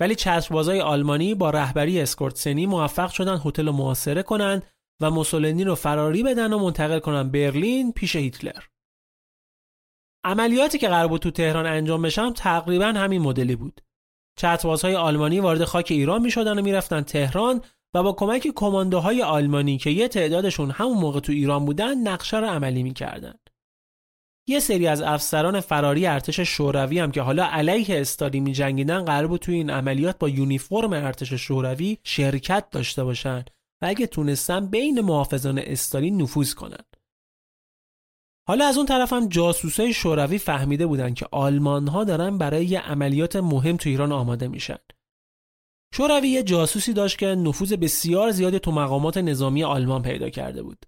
ولی چسببازای آلمانی با رهبری اسکورتسنی موفق شدن هتل رو محاصره کنند و موسولینی رو فراری بدن و منتقل کنن برلین پیش هیتلر. عملیاتی که قرار بود تو تهران انجام بشن تقریبا همین مدلی بود. چتربازهای آلمانی وارد خاک ایران می شدن و می‌رفتن تهران و با کمک کماندوهای آلمانی که یه تعدادشون همون موقع تو ایران بودن نقشه رو عملی می‌کردن. یه سری از افسران فراری ارتش شوروی هم که حالا علیه استالی می جنگیدن قرار بود توی این عملیات با یونیفرم ارتش شوروی شرکت داشته باشن و اگه تونستن بین محافظان استالین نفوذ کنن حالا از اون طرف هم جاسوسای شوروی فهمیده بودن که آلمان ها دارن برای یه عملیات مهم تو ایران آماده میشن. شوروی یه جاسوسی داشت که نفوذ بسیار زیادی تو مقامات نظامی آلمان پیدا کرده بود.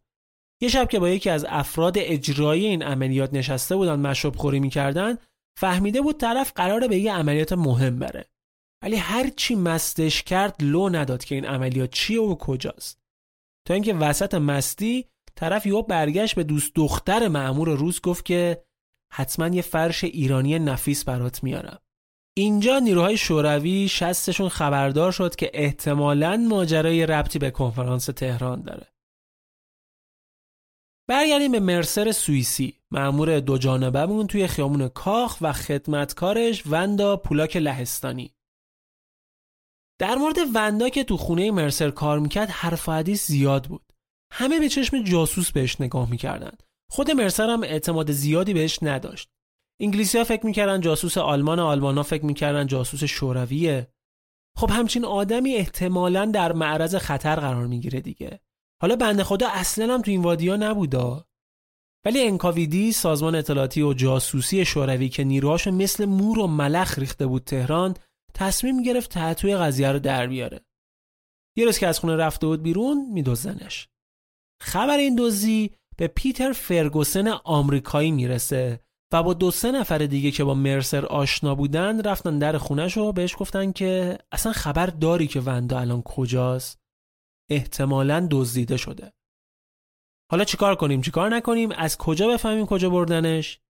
یه شب که با یکی از افراد اجرایی این عملیات نشسته بودن مشروب خوری می‌کردن فهمیده بود طرف قراره به یه عملیات مهم بره. ولی هر چی مستش کرد لو نداد که این عملیات چیه و کجاست. تا اینکه وسط مستی طرف یهو برگشت به دوست دختر معمور روز گفت که حتما یه فرش ایرانی نفیس برات میارم اینجا نیروهای شوروی شستشون خبردار شد که احتمالاً ماجرای ربطی به کنفرانس تهران داره. برگردیم به مرسر سوئیسی. معمور دو جانبمون توی خیامون کاخ و خدمتکارش وندا پولاک لهستانی. در مورد وندا که تو خونه مرسر کار می‌کرد حرف حدیث زیاد بود. همه به چشم جاسوس بهش نگاه می‌کردن. خود مرسر هم اعتماد زیادی بهش نداشت. انگلیسی ها فکر می‌کردن جاسوس آلمان آلمان ها فکر می‌کردن جاسوس شورویه. خب همچین آدمی احتمالا در معرض خطر قرار می‌گیره دیگه. حالا بنده خدا اصلا هم تو این وادیا نبودا. ولی انکاویدی سازمان اطلاعاتی و جاسوسی شوروی که نیروهاشو مثل مور و ملخ ریخته بود تهران تصمیم گرفت تحتوی قضیه رو در بیاره. یه روز که از خونه رفته بود بیرون میدوزنش خبر این دزدی به پیتر فرگوسن آمریکایی می‌رسه. و با دو سه نفر دیگه که با مرسر آشنا بودن رفتن در خونش و بهش گفتن که اصلا خبر داری که وندا الان کجاست؟ احتمالا دزدیده شده. حالا چیکار کنیم؟ چیکار نکنیم؟ از کجا بفهمیم کجا بردنش؟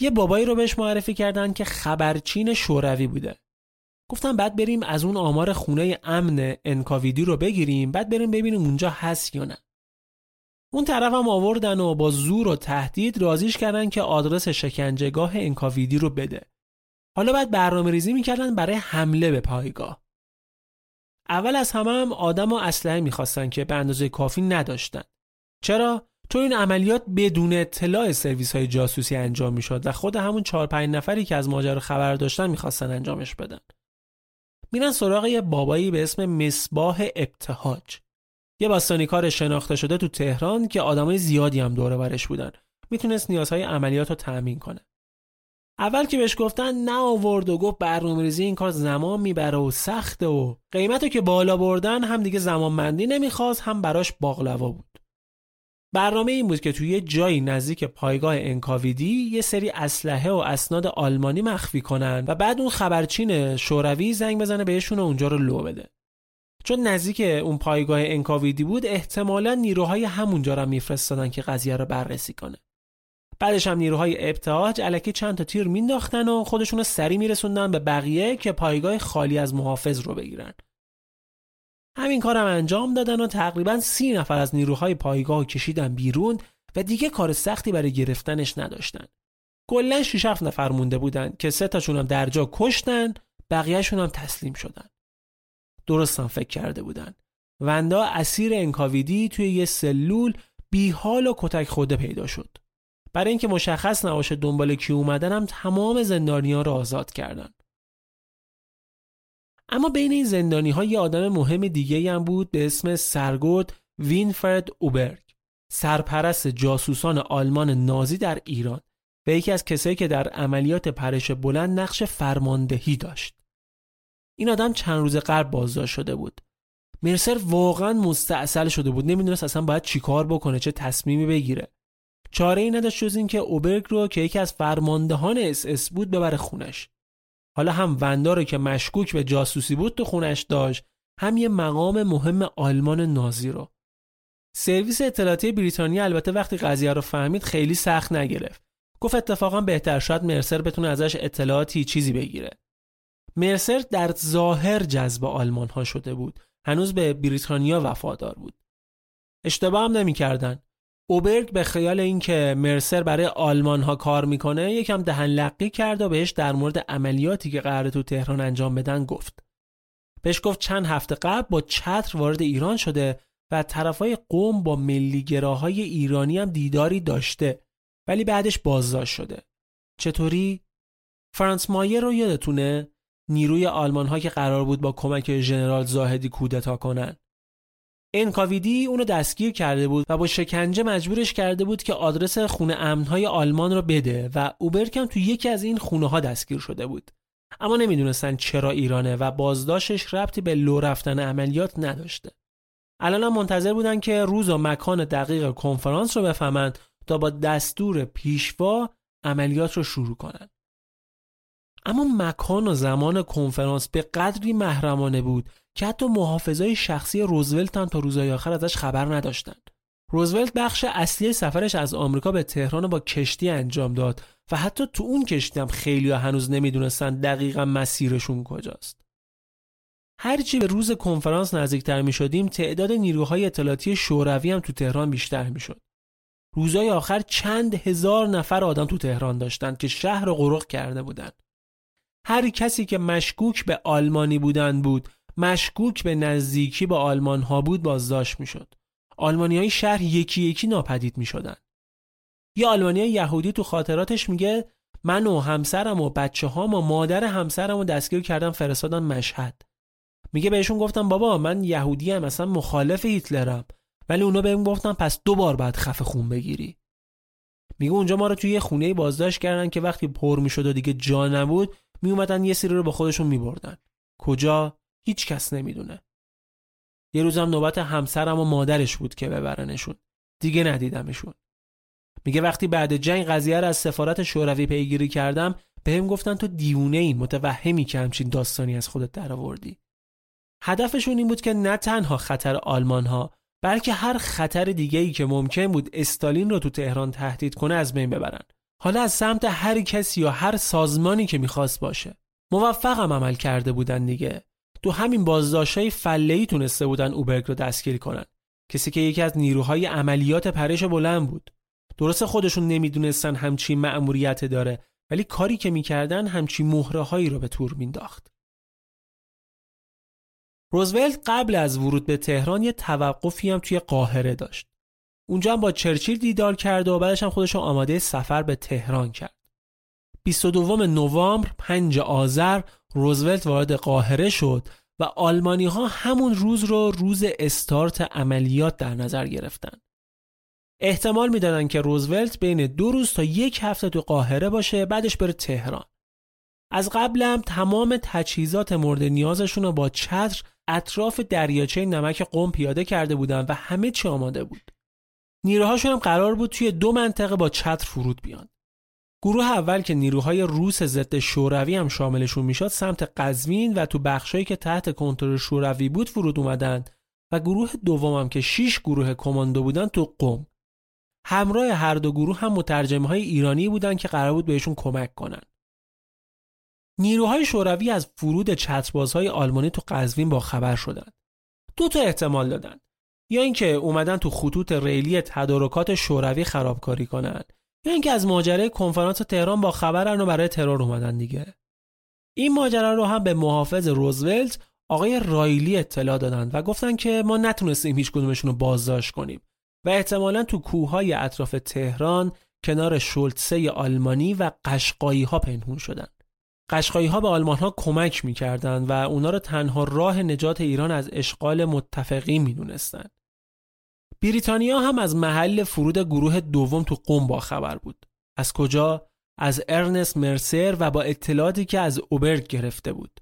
یه بابایی رو بهش معرفی کردن که خبرچین شوروی بوده. گفتم بعد بریم از اون آمار خونه امن انکاویدی رو بگیریم بعد بریم ببینیم اونجا هست یا نه. اون طرف هم آوردن و با زور و تهدید رازیش کردن که آدرس شکنجهگاه انکاویدی رو بده. حالا بعد برنامه ریزی می‌کردن برای حمله به پایگاه. اول از همه هم آدم و اسلحه می‌خواستن که به اندازه کافی نداشتن. چرا؟ چون این عملیات بدون اطلاع سرویس های جاسوسی انجام می‌شد و خود همون چهار پنج نفری که از ماجرا خبر داشتن می‌خواستن انجامش بدن. میرن سراغ یه بابایی به اسم مصباح ابتهاج. یه باستانیکار شناخته شده تو تهران که آدمای زیادی هم دوره برش بودن. می‌تونست نیازهای عملیات رو تأمین کنه. اول که بهش گفتن نه آورد و گفت برنامه‌ریزی این کار زمان می‌بره و سخته و قیمتو که بالا بردن هم دیگه زمانمندی نمی‌خواست هم براش باقلوا بود. برنامه این بود که توی یه جایی نزدیک پایگاه انکاویدی یه سری اسلحه و اسناد آلمانی مخفی کنن و بعد اون خبرچین شوروی زنگ بزنه بهشون و اونجا رو لو بده. چون نزدیک اون پایگاه انکاویدی بود احتمالا نیروهای همونجا را میفرستادن که قضیه رو بررسی کنه. بعدش هم نیروهای ابتهاج علکی چند تا تیر مینداختن و خودشون سری میرسوندن به بقیه که پایگاه خالی از محافظ رو بگیرن. همین کارم انجام دادن و تقریبا سی نفر از نیروهای پایگاه کشیدن بیرون و دیگه کار سختی برای گرفتنش نداشتن. کلا 6 نفر مونده بودن که سه تاشون هم در جا کشتن بقیهشون هم تسلیم شدن. درستم فکر کرده بودن. وندا اسیر انکاویدی توی یه سلول بیحال و کتک خوده پیدا شد. برای اینکه مشخص نباشه دنبال کی اومدن هم تمام زندانیا رو آزاد کردن. اما بین این زندانی ها یه آدم مهم دیگه هم بود به اسم سرگرد وینفرد اوبرگ سرپرست جاسوسان آلمان نازی در ایران و یکی از کسایی که در عملیات پرش بلند نقش فرماندهی داشت. این آدم چند روز قبل بازداشت شده بود. مرسر واقعا مستاصل شده بود. نمی‌دونست اصلا باید چیکار بکنه چه تصمیمی بگیره. چاره ای نداشت جز اینکه اوبرگ رو که یکی از فرماندهان اس اس بود ببره خونش. حالا هم وندا که مشکوک به جاسوسی بود تو خونش داشت هم یه مقام مهم آلمان نازی رو. سرویس اطلاعاتی بریتانیا البته وقتی قضیه رو فهمید خیلی سخت نگرفت. گفت اتفاقا بهتر شاید مرسر بتونه ازش اطلاعاتی چیزی بگیره. مرسر در ظاهر جذب آلمان ها شده بود. هنوز به بریتانیا وفادار بود. اشتباه هم نمی‌کردن. اوبرگ به خیال اینکه مرسر برای آلمان ها کار می‌کنه یکم دهن لقی کرد و بهش در مورد عملیاتی که قرار تو تهران انجام بدن گفت. بهش گفت چند هفته قبل با چتر وارد ایران شده و طرفای قوم با ملیگراهای ایرانی هم دیداری داشته ولی بعدش بازداشت شده. چطوری؟ فرانس مایر رو یادتونه؟ نیروی آلمان ها که قرار بود با کمک ژنرال زاهدی کودتا کنن انکاویدی اونو دستگیر کرده بود و با شکنجه مجبورش کرده بود که آدرس خونه امنهای آلمان رو بده و اوبرکم تو یکی از این خونه ها دستگیر شده بود. اما نمی‌دونستن چرا ایرانه و بازداشتش ربطی به لو رفتن عملیات نداشته. الان هم منتظر بودن که روز و مکان دقیق کنفرانس رو بفهمند تا با دستور پیشوا عملیات رو شروع کنند. اما مکان و زمان کنفرانس به قدری محرمانه بود که حتی محافظای شخصی روزولت هم تا روزهای آخر ازش خبر نداشتند. روزولت بخش اصلی سفرش از آمریکا به تهران با کشتی انجام داد و حتی تو اون کشتی هم خیلی هنوز نمی‌دونستن دقیقا مسیرشون کجاست. هرچی به روز کنفرانس نزدیکتر می شدیم تعداد نیروهای اطلاعاتی شوروی هم تو تهران بیشتر می شد. روزهای آخر چند هزار نفر آدم تو تهران داشتند که شهر رو غرق کرده بودند. هر کسی که مشکوک به آلمانی بودن بود مشکوک به نزدیکی با آلمان ها بود بازداشت می شد. آلمانی های شهر یکی یکی ناپدید می شدن. یه آلمانی یهودی تو خاطراتش میگه من و همسرم و بچه هام و مادر همسرم رو دستگیر کردم فرستادن مشهد. میگه بهشون گفتم بابا من یهودی هم اصلا مخالف هیتلرم ولی اونا بهم گفتن پس دو بار بعد خفه خون بگیری میگه اونجا ما رو توی یه خونه بازداشت کردن که وقتی پر می‌شد و دیگه جا نبود میومدن یه سری رو با خودشون میبردن. کجا؟ هیچ کس نمی‌دونه. یه روزم نوبت همسرم و مادرش بود که ببرنشون. دیگه ندیدمشون. میگه وقتی بعد جنگ قضیه رو از سفارت شوروی پیگیری کردم بهم گفتن تو دیوونه ای متوهمی که همچین داستانی از خودت درآوردی هدفشون این بود که نه تنها خطر آلمان ها بلکه هر خطر دیگه ای که ممکن بود استالین رو تو تهران تهدید کنه از بین ببرن. حالا از سمت هر کسی یا هر سازمانی که می‌خواست باشه. موفقم عمل کرده بودن دیگه. تو همین بازداشتای فله تونسته بودن اوبرگ رو دستگیر کنن. کسی که یکی از نیروهای عملیات پرش بلند بود. درسته خودشون نمی‌دونستن همچین مأموریت داره ولی کاری که می‌کردن همچین مهره هایی رو به تور مینداخت روزولت قبل از ورود به تهران یه توقفی هم توی قاهره داشت. اونجا هم با چرچیل دیدار کرد و بعدش هم خودش آماده سفر به تهران کرد. 22 نوامبر 5 آذر روزولت وارد قاهره شد و آلمانی ها همون روز رو روز استارت عملیات در نظر گرفتن. احتمال می‌دادن که روزولت بین دو روز تا یک هفته تو قاهره باشه بعدش بره تهران. از قبلم تمام تجهیزات مورد نیازشون رو با چتر اطراف دریاچه نمک قم پیاده کرده بودن و همه چی آماده بود. نیروهاشون هم قرار بود توی دو منطقه با چتر فرود بیان. گروه اول که نیروهای روس ضد شوروی هم شاملشون می‌شد سمت قزوین و تو بخشایی که تحت کنترل شوروی بود فرود اومدن و گروه دومم که 6 گروه کماندو بودن تو قم. همراه هر دو گروه هم مترجمه های ایرانی بودن که قرار بود بهشون کمک کنن. نیروهای شوروی از فرود چتربازهای آلمانی تو قزوین با خبر شدند. دو تا احتمال دادن. یا اینکه اومدن تو خطوط ریلی تدارکات شوروی خرابکاری کنن یا اینکه از ماجرای کنفرانس تهران با خبرن و برای ترور اومدن دیگه. این ماجرا رو هم به محافظ روزولت آقای رایلی اطلاع دادن و گفتن که ما نتونستیم هیچ کدومشون رو بازداشت کنیم و احتمالا تو کوههای اطراف تهران کنار شولتسه آلمانی و قشقایی ها پنهون شدن. قشقایی ها به آلمان ها کمک می‌کردند و اونا رو تنها راه نجات ایران از اشغال متفقی می‌دونستند. بریتانیا هم از محل فرود گروه دوم تو قم با خبر بود. از کجا؟ از ارنست مرسر و با اطلاعاتی که از اوبرگ گرفته بود.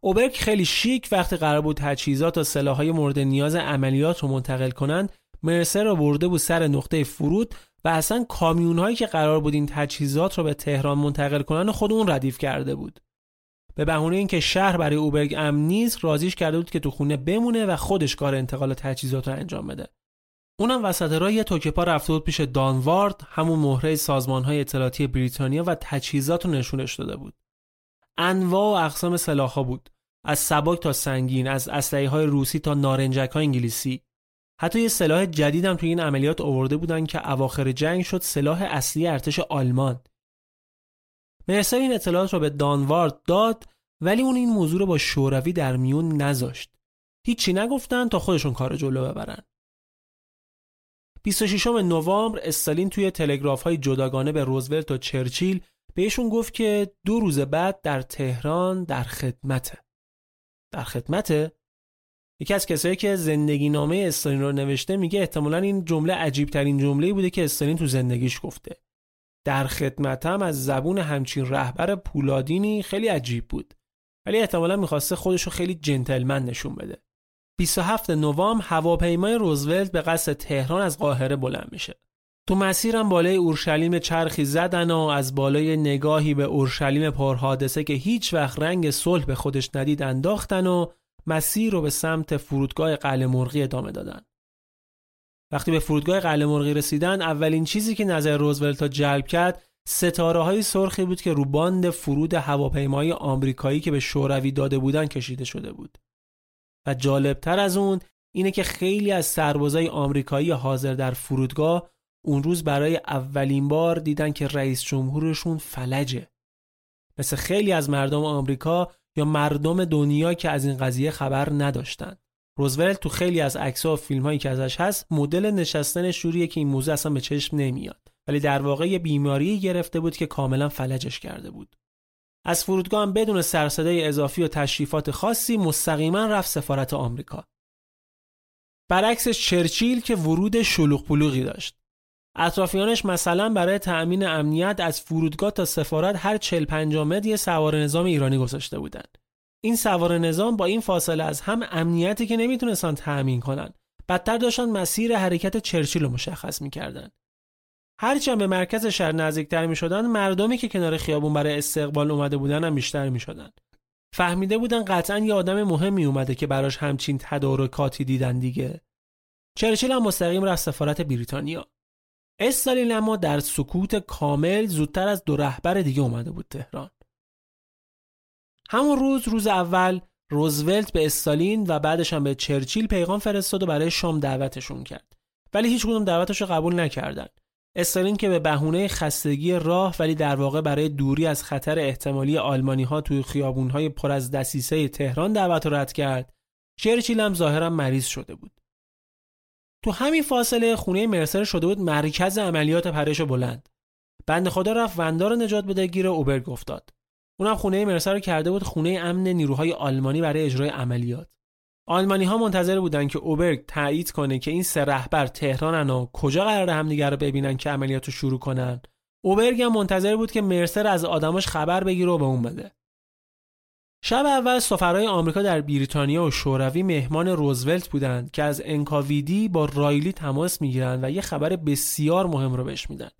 اوبرگ خیلی شیک وقتی قرار بود تجهیزات و سلاحهای مورد نیاز عملیات رو منتقل کنند مرسر رو برده بود سر نقطه فرود و اصلا کامیون هایی که قرار بود این تجهیزات رو به تهران منتقل کنن خود اون ردیف کرده بود به بهونه اینکه شهر برای اوبرگ امن نیست رازیش کرده بود که تو خونه بمونه و خودش کار انتقال تجهیزات رو انجام بده. اونم وسط راه یه توکپا رفته بود پیش دانوارد همون مهره سازمان های اطلاعاتی بریتانیا و تجهیزات رو نشونش داده بود. انواع و اقسام سلاح بود. از سبک تا سنگین از اسلحه های روسی تا نارنجک های انگلیسی. حتی یه سلاح جدیدم توی این عملیات آورده بودن که اواخر جنگ شد سلاح اصلی ارتش آلمان. مرسر این اطلاعات را به دانوارد داد ولی اون این موضوع رو با شوروی در میون نذاشت. هیچی نگفتن تا خودشون کار جلو ببرن. 26 نوامبر استالین توی تلگراف های جداگانه به روزولت و چرچیل بهشون گفت که دو روز بعد در تهران در خدمته. در خدمته؟ یکی از کسایی که زندگی نامه استالین رو نوشته میگه احتمالا این جمله عجیب ترین جمله بوده که استالین تو زندگیش گفته. در خدمتم از زبون همچین رهبر پولادینی خیلی عجیب بود. ولی احتمالا می‌خواسته خودشو خیلی جنتلمن نشون بده. 27 نوامبر هواپیمای روزولت به قصد تهران از قاهره بلند میشه. تو مسیرم بالای اورشلیم چرخی زدن و از بالای نگاهی به اورشلیم پرحادثه که هیچ وقت رنگ صلح به خودش ندید انداختن و مسیر رو به سمت فرودگاه قلعه مرغی ادامه دادن. وقتی به فرودگاه قلعه مرغی رسیدن اولین چیزی که نظر روزولت جلب کرد ستاره های سرخی بود که رو باند فرود هواپیمای آمریکایی که به شوروی داده بودن کشیده شده بود. و جالبتر از اون اینه که خیلی از سربازای آمریکایی حاضر در فرودگاه اون روز برای اولین بار دیدن که رئیس جمهورشون فلجه. مثل خیلی از مردم آمریکا یا مردم دنیا که از این قضیه خبر نداشتن. روزولت تو خیلی از عکس‌ها و فیلم‌هایی که ازش هست مدل نشستن شوریه که این موضوع اصلا به چشم نمیاد. ولی در واقع یه بیماری گرفته بود که کاملا فلجش کرده بود. از فرودگاه هم بدون سرصدای اضافی و تشریفات خاصی مستقیما رفت سفارت آمریکا. برعکسش چرچیل که ورود شلوغ پلوغی داشت. اطرافیانش مثلا برای تأمین امنیت از فرودگاه تا سفارت هر 40 50 متر یه سوار نظام ایرانی گذاشته بودند. این سوار نظام با این فاصله از هم امنیتی که نمی‌تونستن تأمین کنن بدتر داشتن مسیر حرکت چرچیل رو مشخص می‌کردن هرچند به مرکز شهر نزدیکتر می شدن مردمی که کنار خیابون برای استقبال اومده بودن هم بیشتر می شدن. فهمیده بودن قطعا یه آدم مهمی اومده که براش همچین تدارکاتی دیدن دیگه. چرچیل هم مستقیم رفت سفارت بریتانیا. استالین اما در سکوت کامل زودتر از دو رهبر دیگه اومده بود تهران. همون روز روز اول روزولت به استالین و بعدش هم به چرچیل پیغام فرستاد و برای شام دعوتشون کرد. ولی هیچ کدوم دعوتش رو قبول نکردند. استالین که به بهونه خستگی راه ولی در واقع برای دوری از خطر احتمالی آلمانی ها توی خیابون های پر از دسیسه تهران دعوت رد کرد چرچیل هم ظاهرا مریض شده بود تو همین فاصله خونه مرسر شده بود مرکز عملیات پرش بلند بند خدا رفت وندار نجات بده گیر اوبرگ افتاد اونم خونه مرسر رو کرده بود خونه امن نیروهای آلمانی برای اجرای عملیات. آلمانی ها منتظر بودن که اوبرگ تایید کنه که این سه رهبر تهرانن و کجا قرار همدیگه رو ببینن که عملیات رو شروع کنن. اوبرگ هم منتظر بود که مرسر از آدماش خبر بگیره و به اون بده. شب اول سفرهای آمریکا در بریتانیا و شوروی مهمان روزولت بودند که از انکاویدی با رایلی تماس می‌گیرن و یه خبر بسیار مهم رو بهش میدن.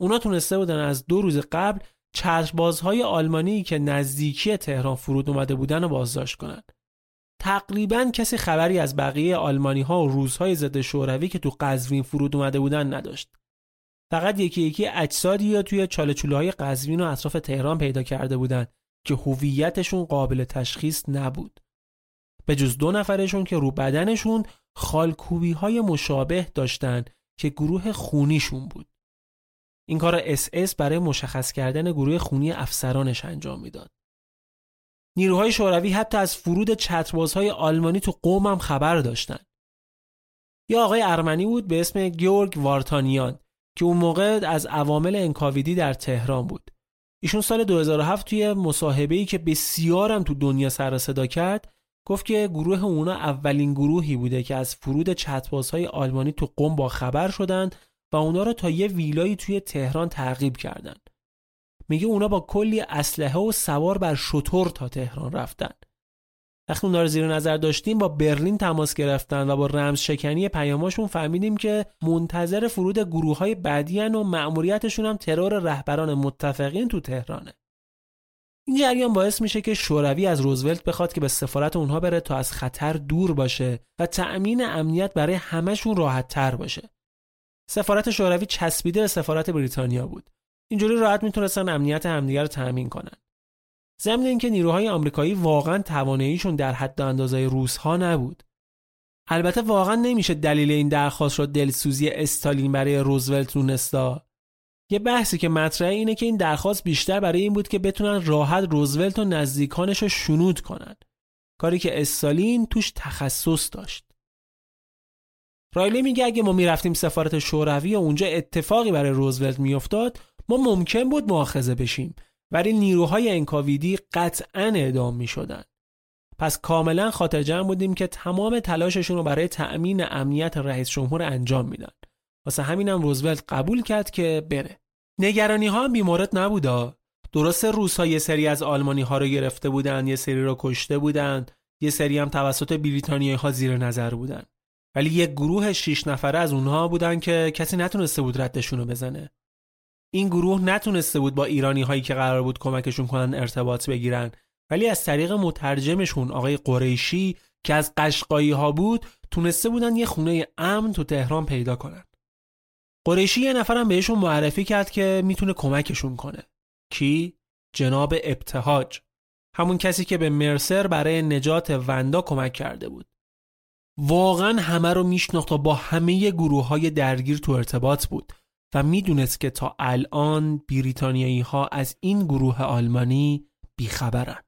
اونا تونسته بودن از دو روز قبل چشمبازهای آلمانی که نزدیکی تهران فرود اومده بودن رو بازداشت کنند. تقریبا کسی خبری از بقیه آلمانی ها و روس‌های ضد شوروی که تو قزوین فرود اومده بودن نداشت. فقط یکی یکی اجسادی یا توی چاله های قزوین و اطراف تهران پیدا کرده بودند که هویتشون قابل تشخیص نبود. به جز دو نفرشون که رو بدنشون خالکوبی های مشابه داشتن که گروه خونیشون بود. این کار رو اس اس برای مشخص کردن گروه خونی افسرانش انجام می‌داد. نیروهای شوروی حتی از فرود چتربازهای آلمانی تو قوم هم خبر داشتن. یا آقای ارمنی بود به اسم گیورگ وارتانیان که اون موقع از عوامل انکاویدی در تهران بود. ایشون سال 2007 توی مصاحبه‌ای که بسیارم تو دنیا سر صدا کرد گفت که گروه اونا اولین گروهی بوده که از فرود چتربازهای آلمانی تو قم با خبر شدند و اونا رو تا یه ویلایی توی تهران تعقیب کردند. میگه اونا با کلی اسلحه و سوار بر شطور تا تهران رفتن وقتی اونا رو زیر نظر داشتیم با برلین تماس گرفتن و با رمز شکنی پیاماشون فهمیدیم که منتظر فرود گروه های بعدی و مأموریتشون هم ترور رهبران متفقین تو تهرانه این جریان باعث میشه که شوروی از روزولت بخواد که به سفارت اونها بره تا از خطر دور باشه و تأمین امنیت برای همهشون راحت تر باشه. سفارت شوروی چسبیده به سفارت بریتانیا بود. اینجوری راحت می‌تونستن امنیت همدیگر رو تأمین کنن. ضمن اینکه نیروهای آمریکایی واقعا تواناییشون در حد اندازه روس ها نبود. البته واقعا نمیشه دلیل این درخواست رو دلسوزی استالین برای روزولت دونستا یه بحثی که مطرحه اینه که این درخواست بیشتر برای این بود که بتونن راحت روزولت و نزدیکانش رو شنود کنن. کاری که استالین توش تخصص داشت. رایلی میگه اگه ما می‌رفتیم سفارت شوروی و اونجا اتفاقی برای روزولت میافتاد ما ممکن بود مؤاخذه بشیم. ولی نیروهای انکاویدی قطعا اعدام می‌شدن. پس کاملا خاطر جمع بودیم که تمام تلاششون رو برای تأمین امنیت رئیس جمهور انجام میدن. واسه همینم روزولت قبول کرد که بره. نگرانی ها هم بیمورد نبودا. درسته روس یه سری از آلمانی ها رو گرفته بودن یه سری رو کشته بودن یه سری هم توسط بریتانیایی ها زیر نظر بودن. ولی یک گروه شیش نفره از اونها بودن که کسی نتونسته بود ردشون رو بزنه. این گروه نتونسته بود با ایرانی هایی که قرار بود کمکشون کنن ارتباط بگیرن. ولی از طریق مترجمشون آقای قریشی که از قشقایی ها بود تونسته بودن یه خونه امن تو تهران پیدا کنن. قریشی یه نفرم بهشون معرفی کرد که می‌تونه کمکشون کنه. کی؟ جناب ابتهاج. همون کسی که به مرسر برای نجات وندا کمک کرده بود. واقعا همه رو میشناخت و با همه گروه های درگیر تو ارتباط بود و می‌دونست که تا الان بریتانیایی ها از این گروه آلمانی بیخبرن.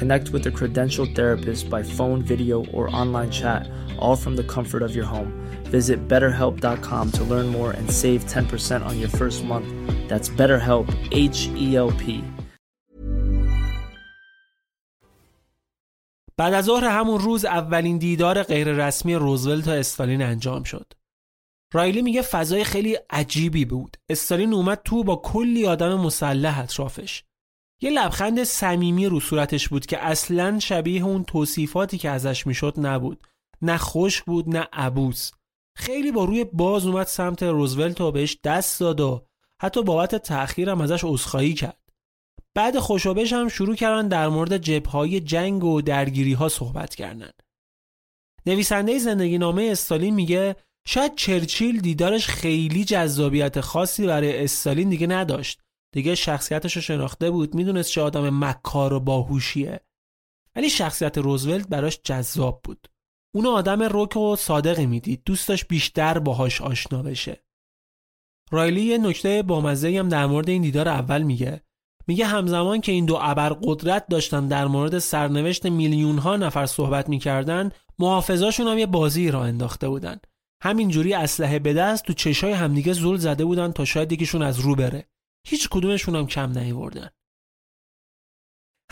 Connect with a credentialed therapist by phone, video, or online chat, all from the comfort of your home. Visit betterhelp.com to learn more and save 10% on your first month. That's BetterHelp, H E L P. بعد از ظهر همون روز اولین دیدار غیررسمی روزولت و استالین انجام شد. رایلی میگه فضای خیلی عجیبی بود. استالین اومد تو با کلی آدم مسلح اطرافش. یه لبخند صمیمی رو صورتش بود که اصلا شبیه اون توصیفاتی که ازش می‌شد نبود. نه خوش بود نه عبوس. خیلی با روی باز اومد سمت روزولت و بهش دست داد و حتی بابت تأخیرم ازش عذرخواهی کرد. بعد خوشابش هم شروع کردن در مورد جبههای جنگ و درگیری ها صحبت کردن. نویسنده زندگی نامه استالین میگه شاید چرچیل دیدارش خیلی جذابیت خاصی برای استالین دیگه نداشت. دیگه شخصیتش رو شناخته بود می‌دونست چه آدم مکار و باهوشیه. ولی شخصیت روزولت براش جذاب بود. اون آدم رک و صادقی می‌دید. دوست داشت بیشتر باهاش آشنا بشه. رایلی یه نکته بامزه هم در مورد این دیدار اول میگه میگه همزمان که این دو ابر قدرت داشتن در مورد سرنوشت میلیون ها نفر صحبت می‌کردن محافظاشون هم یه بازی را انداخته بودن همینجوری اسلحه به دست تو چشای همدیگه زل زده بودن تا شاید یکیشون از رو بره هیچ کدومشون هم کم نیوردن.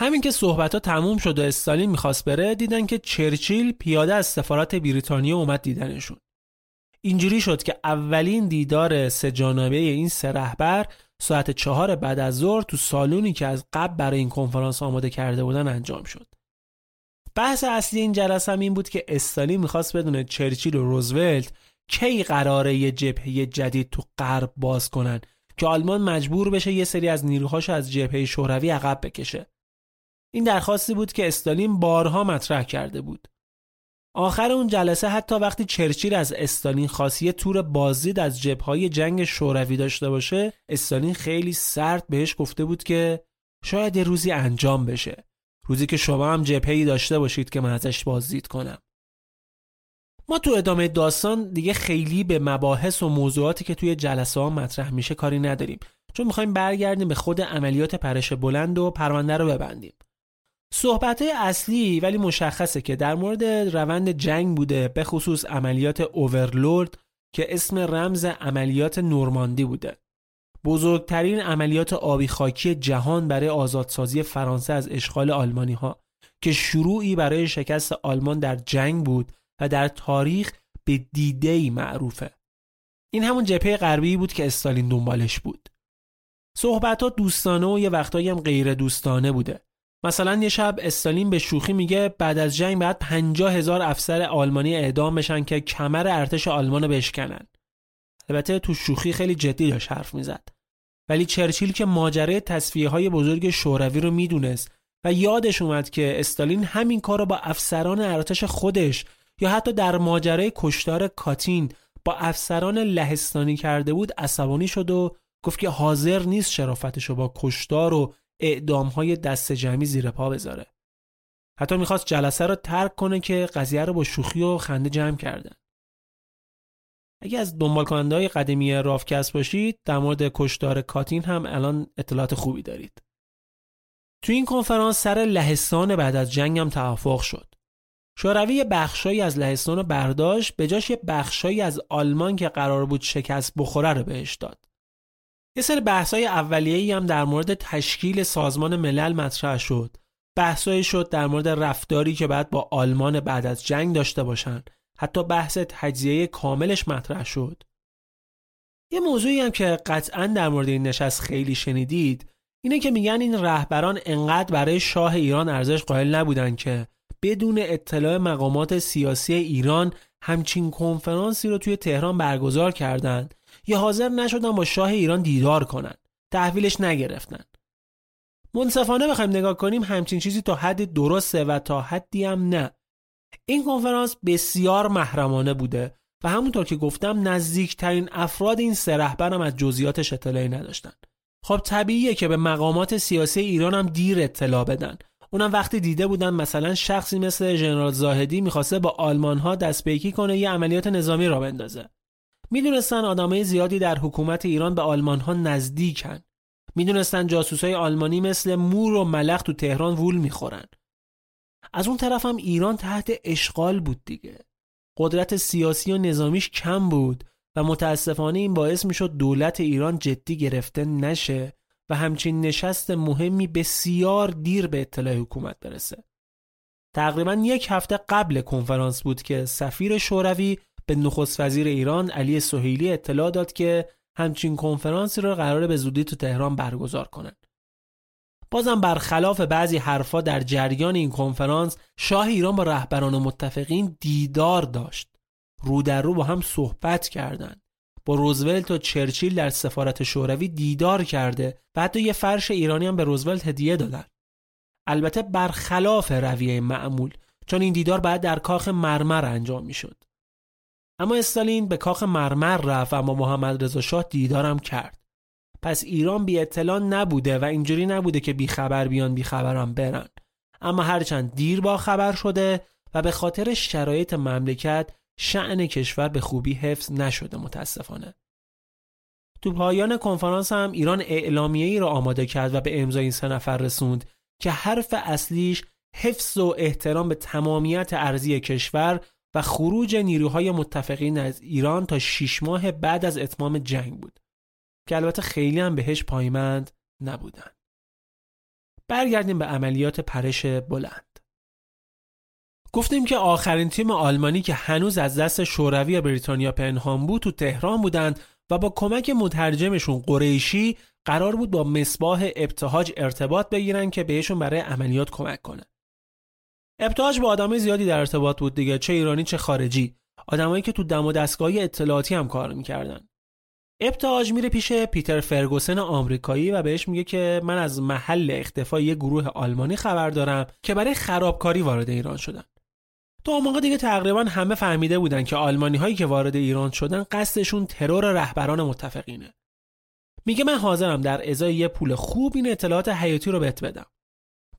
همین که صحبت ها تموم شد و استالین می‌خواست بره دیدن که چرچیل پیاده از سفارت بریتانیا اومد دیدنشون. اینجوری شد که اولین دیدار سه جانبه این سه رهبر ساعت چهار بعد از ظهر تو سالونی که از قبل برای این کنفرانس آماده کرده بودن انجام شد. بحث اصلی این جلسه هم این بود که استالین می‌خواست بدونه چرچیل و روزولت کی قراره یه جبهه جدید تو غرب باز کنن. که آلمان مجبور بشه یه سری از نیروهاش از جبهه شوروی عقب بکشه. این درخواستی بود که استالین بارها مطرح کرده بود. آخر اون جلسه حتی وقتی چرچیل از استالین خاصی تور بازدید از جبههای جنگ شوروی داشته باشه استالین خیلی سرد بهش گفته بود که شاید یه روزی انجام بشه روزی که شما هم جبهه‌ای داشته باشید که من ازش بازدید کنم ما تو ادامه داستان دیگه خیلی به مباحث و موضوعاتی که توی جلسه ها مطرح میشه کاری نداریم. چون می‌خوایم برگردیم به خود عملیات پرش بلند و پرونده رو ببندیم. صحبت اصلی ولی مشخصه که در مورد روند جنگ بوده به خصوص عملیات اوورلورد که اسم رمز عملیات نورماندی بوده. بزرگترین عملیات آبی خاکی جهان برای آزادسازی فرانسه از اشغال آلمانی ها که شروعی برای شکست آلمان در جنگ بود و در تاریخ به دیده معروفه. این همون جبهه غربی بود که استالین دنبالش بود. صحبت ها دوستانه و یه وقتایی هم غیر دوستانه بوده. مثلا یه شب استالین به شوخی میگه بعد از جنگ بعد پنجاه هزار افسر آلمانی اعدام بشن که کمر ارتش آلمان رو بشکنن. البته تو شوخی خیلی جدی داشت حرف می‌زد. ولی چرچیل که ماجرای تصفیه های بزرگ شوروی رو می‌دونست و یادش اومد که استالین همین کار رو با افسران ارتش خودش یا حتی در ماجرای کشتار کاتین با افسران لهستانی کرده بود عصبانی شد و گفت که حاضر نیست شرافتش رو با کشتار و اعدام های دست جمعی زیر پا بذاره. حتی می‌خواست جلسه رو ترک کنه که قضیه رو با شوخی و خنده جمع کردن. اگه از دنبال کننده های قدیمی رافکست باشید در مورد کشتار کاتین هم الان اطلاعات خوبی دارید. تو این کنفرانس سر لهستان بعد از جنگ هم توافق شد. شوروی بخشایی از لهستان رو برداشت به جاش یه بخشایی از آلمان که قرار بود شکست بخوره رو بهش داد. یه سری بحثای اولیه‌ای هم در مورد تشکیل سازمان ملل مطرح شد. بحثایی شد در مورد رفتاری که بعد با آلمان بعد از جنگ داشته باشن. حتی بحث تجزیه کاملش مطرح شد. یه موضوعی هم که قطعا در مورد این نشست خیلی شنیدید اینه که میگن این رهبران انقدر برای شاه ایران ارزش قائل نبودن که بدون اطلاع مقامات سیاسی ایران همچین کنفرانسی رو توی تهران برگزار کردند یا حاضر نشدن با شاه ایران دیدار کنن. تحویلش نگرفتن. منصفانه بخوایم نگاه کنیم همچین چیزی تا حدی درسته و تا حدی هم نه. این کنفرانس بسیار محرمانه بوده و همونطور که گفتم نزدیکترین افراد این سه رهبر از جزئیاتش اطلاعی نداشتن. خب طبیعیه که به مقامات سیاسی ایران هم دیر اطلاع بدن. اونم وقتی دیده بودن مثلا شخصی مثل ژنرال زاهدی می‌خواسته با آلمان ها دست پیکی کنه یه عملیات نظامی را بندازه. می‌دونستن آدمای زیادی در حکومت ایران به آلمان ها نزدیکن. می‌دونستن جاسوسای آلمانی مثل مور و ملخ تو تهران وول می‌خورن. از اون طرف هم ایران تحت اشغال بود دیگه. قدرت سیاسی و نظامیش کم بود و متاسفانه این باعث می‌شد دولت ایران جدی گرفته نشه. و همچین نشست مهمی بسیار دیر به اطلاع حکومت برسه. تقریبا یک هفته قبل کنفرانس بود که سفیر شوروی به نخست وزیر ایران علی سهیلی اطلاع داد که همچین کنفرانسی را قرار به زودی تو تهران برگزار کنند. بازم برخلاف بعضی حرفا در جریان این کنفرانس شاه ایران با رهبران و متفقین دیدار داشت. رو در رو با هم صحبت کردند. با روزولت و چرچیل در سفارت شوروی دیدار کرده و حتی یه فرش ایرانی هم به روزولت هدیه دادن. البته برخلاف رویه معمول چون این دیدار بعد در کاخ مرمر انجام می‌شد. اما استالین به کاخ مرمر رفت با محمد رضا شاه دیدارم کرد. پس ایران بی اطلاع نبوده و اینجوری نبوده که بی خبر بیان بی خبرم برن. اما هرچند دیر با خبر شده و به خاطر شرایط مملکت شعن کشور به خوبی حفظ نشده متاسفانه. تو پایان کنفرانس هم ایران اعلامیه ای را آماده کرد و به امضای این سه نفر رسوند که حرف اصلیش حفظ و احترام به تمامیت ارزی کشور و خروج نیروهای متفقین از ایران تا شیش ماه بعد از اتمام جنگ بود که البته خیلی هم بهش پایمند نبودن. برگردیم به عملیات پرش بلند. گفتیم که آخرین تیم آلمانی که هنوز از دست شوروی و بریتانیا پنهان بود تو تهران بودند و با کمک مترجمشون قریشی قرار بود با مصباح ابتهاج ارتباط بگیرن که بهشون برای عملیات کمک کنه. ابتهاج با آدمای زیادی در ارتباط بود دیگه چه ایرانی چه خارجی. آدمایی که تو دم و دستگاه اطلاعاتی هم کار می‌کردن. ابتهاج میره پیش پیتر فرگوسن آمریکایی و بهش میگه که من از محل اختفای یه گروه آلمانی خبر دارم که برای خرابکاری وارد ایران شدن تو اون موقع دیگه تقریبا همه فهمیده بودن که آلمانی هایی که وارد ایران شدن قصدشون ترور رهبران متفقینه. میگه من حاضرم در ازای یه پول خوب این اطلاعات حیاتی رو بهت بدم.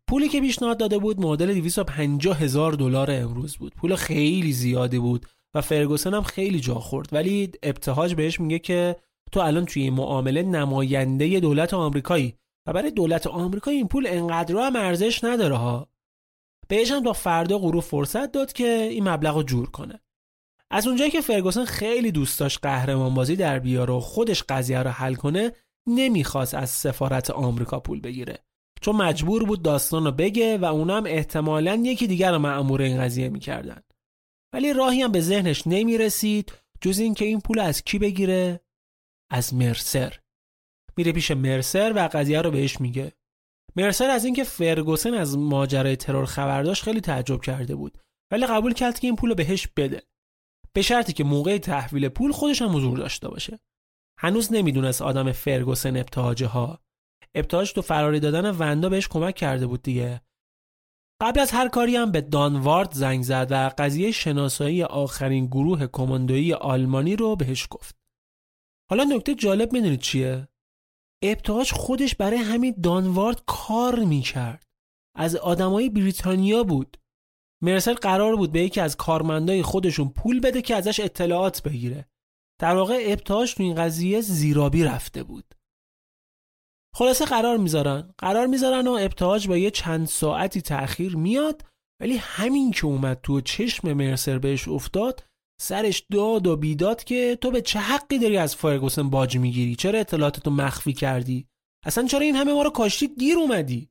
پولی که پیشنهاد داده بود معادل 250 هزار دلار امروز بود. پول خیلی زیادی بود و فرگوسن هم خیلی جا خورد. ولی ابتهاج بهش میگه که تو الان توی معامله نماینده دولت آمریکایی. و برای دولت آمریکا این پول انقدر هم ارزش نداره ها. بهش هم تا فردا غروب فرصت داد که این مبلغ رو جور کنه. از اونجایی که فرگوسن خیلی دوست داشت قهرمان بازی در بیاره و خودش قضیه رو حل کنه نمی‌خواست از سفارت آمریکا پول بگیره. چون مجبور بود داستان رو بگه و اونا هم احتمالا یکی دیگر رو معمور این قضیه می‌کردن. ولی راهی هم به ذهنش نمی‌رسید جز اینکه این پول از کی بگیره؟ از مرسر. میره پیش مرسر و قضیه رو بهش میگه. مرسر از اینکه فرگوسن از ماجرای ترور خبر داشت خیلی تعجب کرده بود. ولی قبول کرد که این پول رو بهش بده. به شرطی که موقع تحویل پول خودش هم حضور داشته باشه. هنوز نمی‌دونست آدم فرگوسن ابتهاجه ها. ابتهاج تو فراری دادن وندا بهش کمک کرده بود دیگه. قبل از هر کاری هم به دانوارد زنگ زد و قضیه شناسایی آخرین گروه کماندویی آلمانی رو بهش گفت. حالا نکته جالب می‌دونید چیه؟ ابتهاج خودش برای همین دانوارد کار می‌کرد. از آدمای بریتانیا بود. مرسل قرار بود به یکی از کارمندای خودشون پول بده که ازش اطلاعات بگیره. در واقع ابتهاج تو این قضیه زیرابی رفته بود. خلاصه قرار می‌ذارن. قرار می‌ذارن و ابتهاج با یه چند ساعتی تأخیر میاد ولی همین که اومد تو چشم مرسر بهش افتاد سرش داد و بیداد که تو به چه حقی داری از فرگوسن باج می‌گیری؟ چرا اطلاعاتتو مخفی کردی؟ اصلا چرا این همه ما رو کاشتی دیر اومدی؟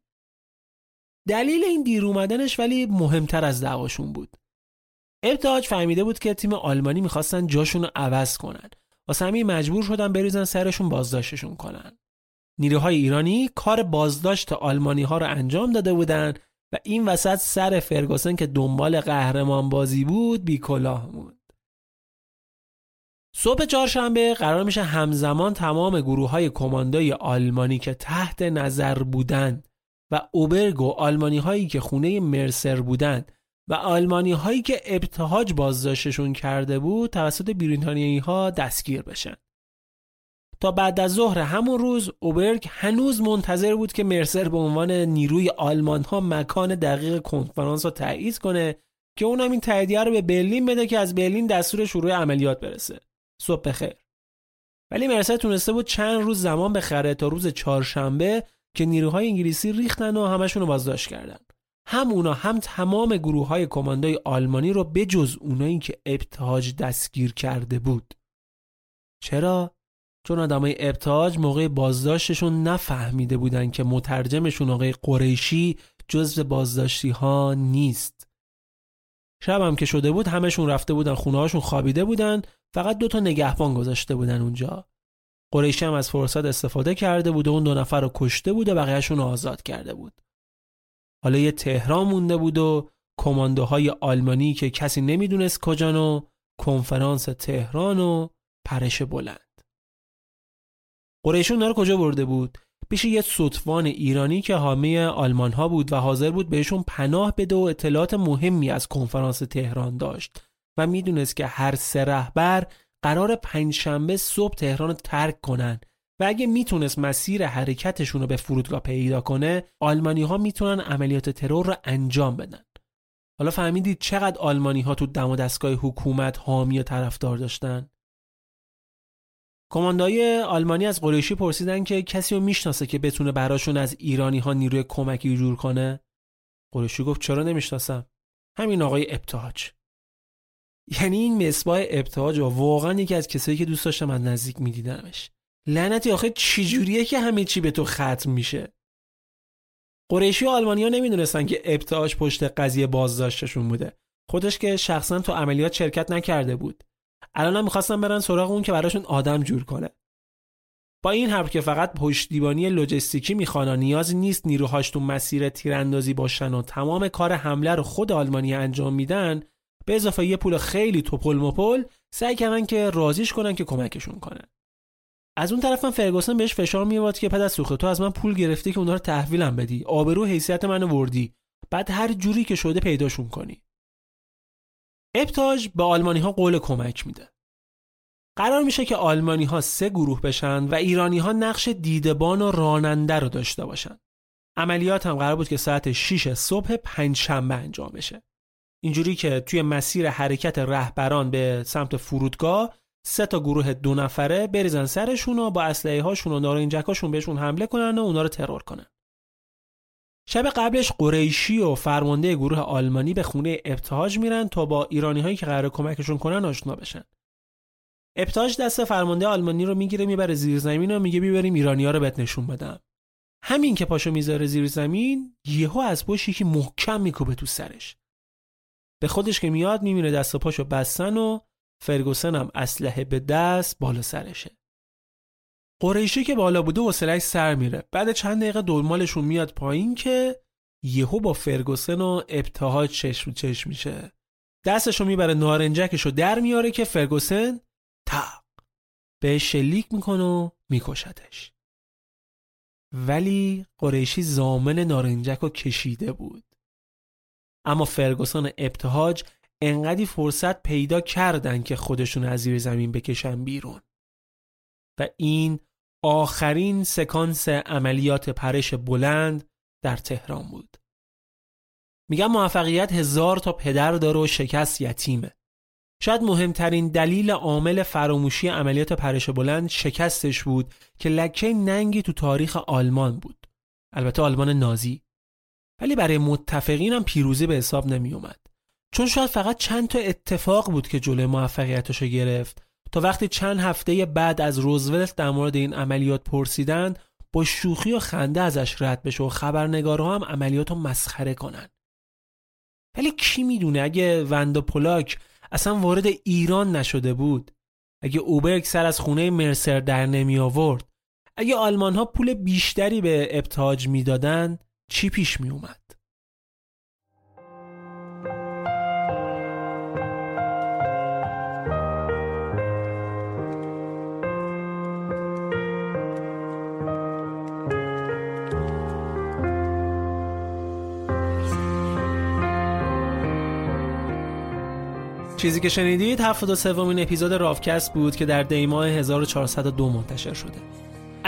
دلیل این دیر اومدنش ولی مهمتر از دعواشون بود. ابتهاج فهمیده بود که تیم آلمانی می‌خواستن جاشون رو عوض کنن. واسه همین مجبور شدن بریزن سرشون بازداشتشون کنن. نیروهای ایرانی کار بازداشت آلمانی ها رو انجام داده بودن و این وسط سر فرگوسن که دنبال قهرمان بازی بود بیکلاه بود. صبح چهارشنبه قرار میشه همزمان تمام گروه های کماندوی آلمانی که تحت نظر بودند و اوبرگ و آلمانی هایی که خونه مرسر بودند و آلمانی هایی که ابتهاج بازداشتشون کرده بود توسط بریتانیایی ها دستگیر بشن. تا بعد از ظهر همون روز اوبرگ هنوز منتظر بود که مرسر به عنوان نیروی آلمان ها مکان دقیق کنفرانس رو تایید کنه که اونم این تاییدیه رو به برلین بده که از برلین دستور شروع عملیات برسه. صبح بخیر. ولی مرسر تونسته بود چند روز زمان بخره تا روز چهارشنبه که نیروهای انگلیسی ریختن و همشون رو بازداشت کردن. هم اونا هم تمام گروه های کماندوی آلمانی رو بجز اونایی که ابتهاج دستگیر کرده بود. چرا؟ چون آدمای ابتهاج موقع بازداشتشون نفهمیده بودن که مترجمشون آقای قریشی جزو بازداشتی ها نیست. شب هم که شده بود همشون رفته بودن خونه هاشون خوابیده بودن فقط دو تا نگهبان گذاشته بودن اونجا. قریشی هم از فرصت استفاده کرده بود و اون دو نفر رو کشته بود و بقیهشون رو آزاد کرده بود. حالا یه تهران مونده بود و کماندوهای آلمانی که کسی نمی‌دونست کجان و کنفرانس تهران و پرش بلند. قریشون رو کجا برده بود؟ پیش یه سطفان ایرانی که حامی آلمان ها بود و حاضر بود بهشون پناه بده و اطلاعات مهمی از کنفرانس تهران داشت. و می‌دونست که هر سه رهبر قرار پنجشنبه صبح تهران رو ترک کنن. و اگه می‌تونست مسیر حرکتشون رو به فرودگاه پیدا کنه آلمانی ها می‌تونن عملیات ترور رو انجام بدن. حالا فهمیدید چقدر آلمانی ها تو دم و دستگاه حکومت حامی و طرفدار داشتن؟ کماندای آلمانی از قریشی پرسیدن که کسی رو می‌شناسه که بتونه براشون از ایرانی ها نیروی کمکی جور کنه؟ قریشی گفت چرا نمی‌شناسم؟ همین آقای ابتهاج. یعنی این مصباح ابتهاج واقعا یکی از کسایی که دوست داشتم از نزدیک میدیدمش. لعنتی آخه چجوریه که همه چی به تو ختم میشه؟ قریشی و آلمانیا نمی‌دونستن که ابتهاج پشت قضیه بازداشتشون بوده. خودش که شخصا تو عملیات شرکت نکرده بود. الان می‌خواستن برن سراغ اون که براشون آدم جور کنه. با این حرف که فقط پشتیبانی لوجستیکی می‌خوان و نیازی نیست نیروهاش تو مسیر تیراندازی باشن و تمام کار حمله رو خود آلمانی انجام میدن به اضافه یه پول خیلی توپل مپل سعی کردن که رازیش کنن که کمکشون کنه. از اون طرفم فرگوسن بهش فشار میواد که پد سوخته تو از من پول گرفتی که اونها رو تحویلم بدی. آبرو حیثیت منو وردی. بعد هر جوری که شده پیداشون کنی. ابتاج به آلمانی ها قول کمک میده. قرار میشه که آلمانی ها سه گروه بشن و ایرانی ها نقش دیدبان و راننده رو داشته باشن. عملیات هم قرار بود که ساعت 6 صبح پنجشنبه انجام بشه. اینجوری که توی مسیر حرکت رهبران به سمت فرودگاه سه تا گروه دو نفره بریزن سرشون و با اسلحه هاشون و نارنجکاشون بهشون حمله کنن و اونا رو ترور کنن شب قبلش قریشی و فرمانده گروه آلمانی به خونه ابتهاج میرن تا با ایرانی هایی که قرار کمکشون کنن آشنا بشن. ابتهاج دست فرمانده آلمانی رو می‌گیره می‌بره زیر زمین و میگه بیبریم ایرانی ها رو بهت نشون بدم. همین که پاشو می‌ذاره زیر زمین یهو از پشت یکی محکم میکوبه تو سرش. به خودش که میاد می‌بینه دست و پاشو بستن و فرگوسن هم اسلحه به دست بالا سرشه. قریشی که بالا بوده حوصله‌اش سر میره. بعد چند دقیقه دلمالشون میاد پایین که یهو با فرگوسن و ابتهاج چشم چشم میشه. دستشو می‌بره نارنجکشو در میاره که فرگوسن تق به شلیک می‌کنه و میکشدش ولی قریشی زامن نارنجک رو کشیده بود. اما فرگوسن ابتهاج انقدی فرصت پیدا کردن که خودشون از زیر زمین بکشن بیرون و این آخرین سکانس عملیات پرش بلند در تهران بود. میگم موفقیت هزار تا پدر داره و شکست یتیمه. شاید مهمترین دلیل عامل فراموشی عملیات پرش بلند شکستش بود که لکه ننگی تو تاریخ آلمان بود. البته آلمان نازی. ولی برای متفقین هم پیروزی به حساب نمی اومد. چون شاید فقط چند تا اتفاق بود که جلوی موفقیتش گرفت. تا وقتی چند هفته بعد از روزولت در مورد این عملیات پرسیدن با شوخی و خنده ازش رد بشه و خبرنگارها هم عملیات رو مسخره کنن. ولی کی می‌دونه اگه وندا پولاک اصلا وارد ایران نشده بود؟ اگه اوبرگ سر از خونه مرسر در نمی آورد اگه آلمان ها پول بیشتری به ابتاج می‌دادن چی پیش می اومد چیزی که شنیدید 73 سومین اپیزود رافکست بود که در دیماه 1402 منتشر شده.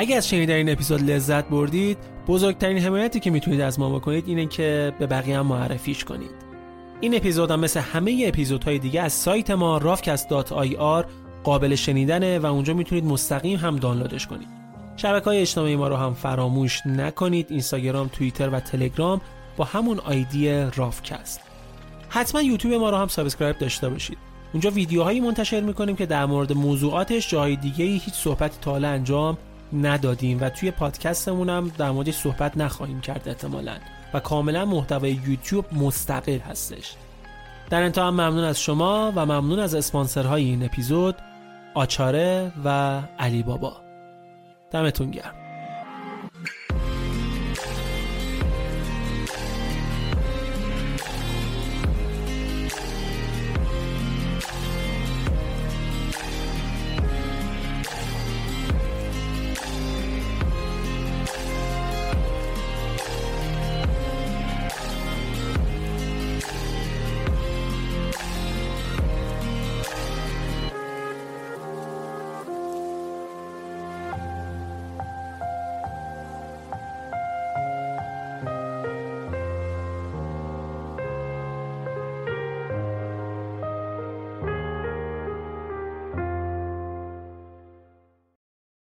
اگر از شنیدن این اپیزود لذت بردید، بزرگترین حمایتی که می‌تونید از ما بکنید اینه که به بقیه هم معرفیش کنید. این اپیزود هم مثل همه اپیزودهای دیگه از سایت ما rafcast.ir قابل شنیدنه و اونجا می‌تونید مستقیم هم دانلودش کنید. شبکه های اجتماعی ما رو هم فراموش نکنید اینستاگرام، توییتر و تلگرام با همون آیدی راوکست. حتما یوتیوب ما رو هم subscribe داشته باشید اونجا ویدیوهایی منتشر می‌کنیم که در مورد موضوعاتش جای دیگه هیچ صحبتی تا انجام ندادیم و توی پادکستمون هم در موردش صحبت نخواهیم کرد احتمالا. و کاملا محتوای یوتیوب مستقل هستش. در انتها ممنون از شما و ممنون از اسپانسرهای این اپیزود آچاره و علی بابا. دمتون گرم.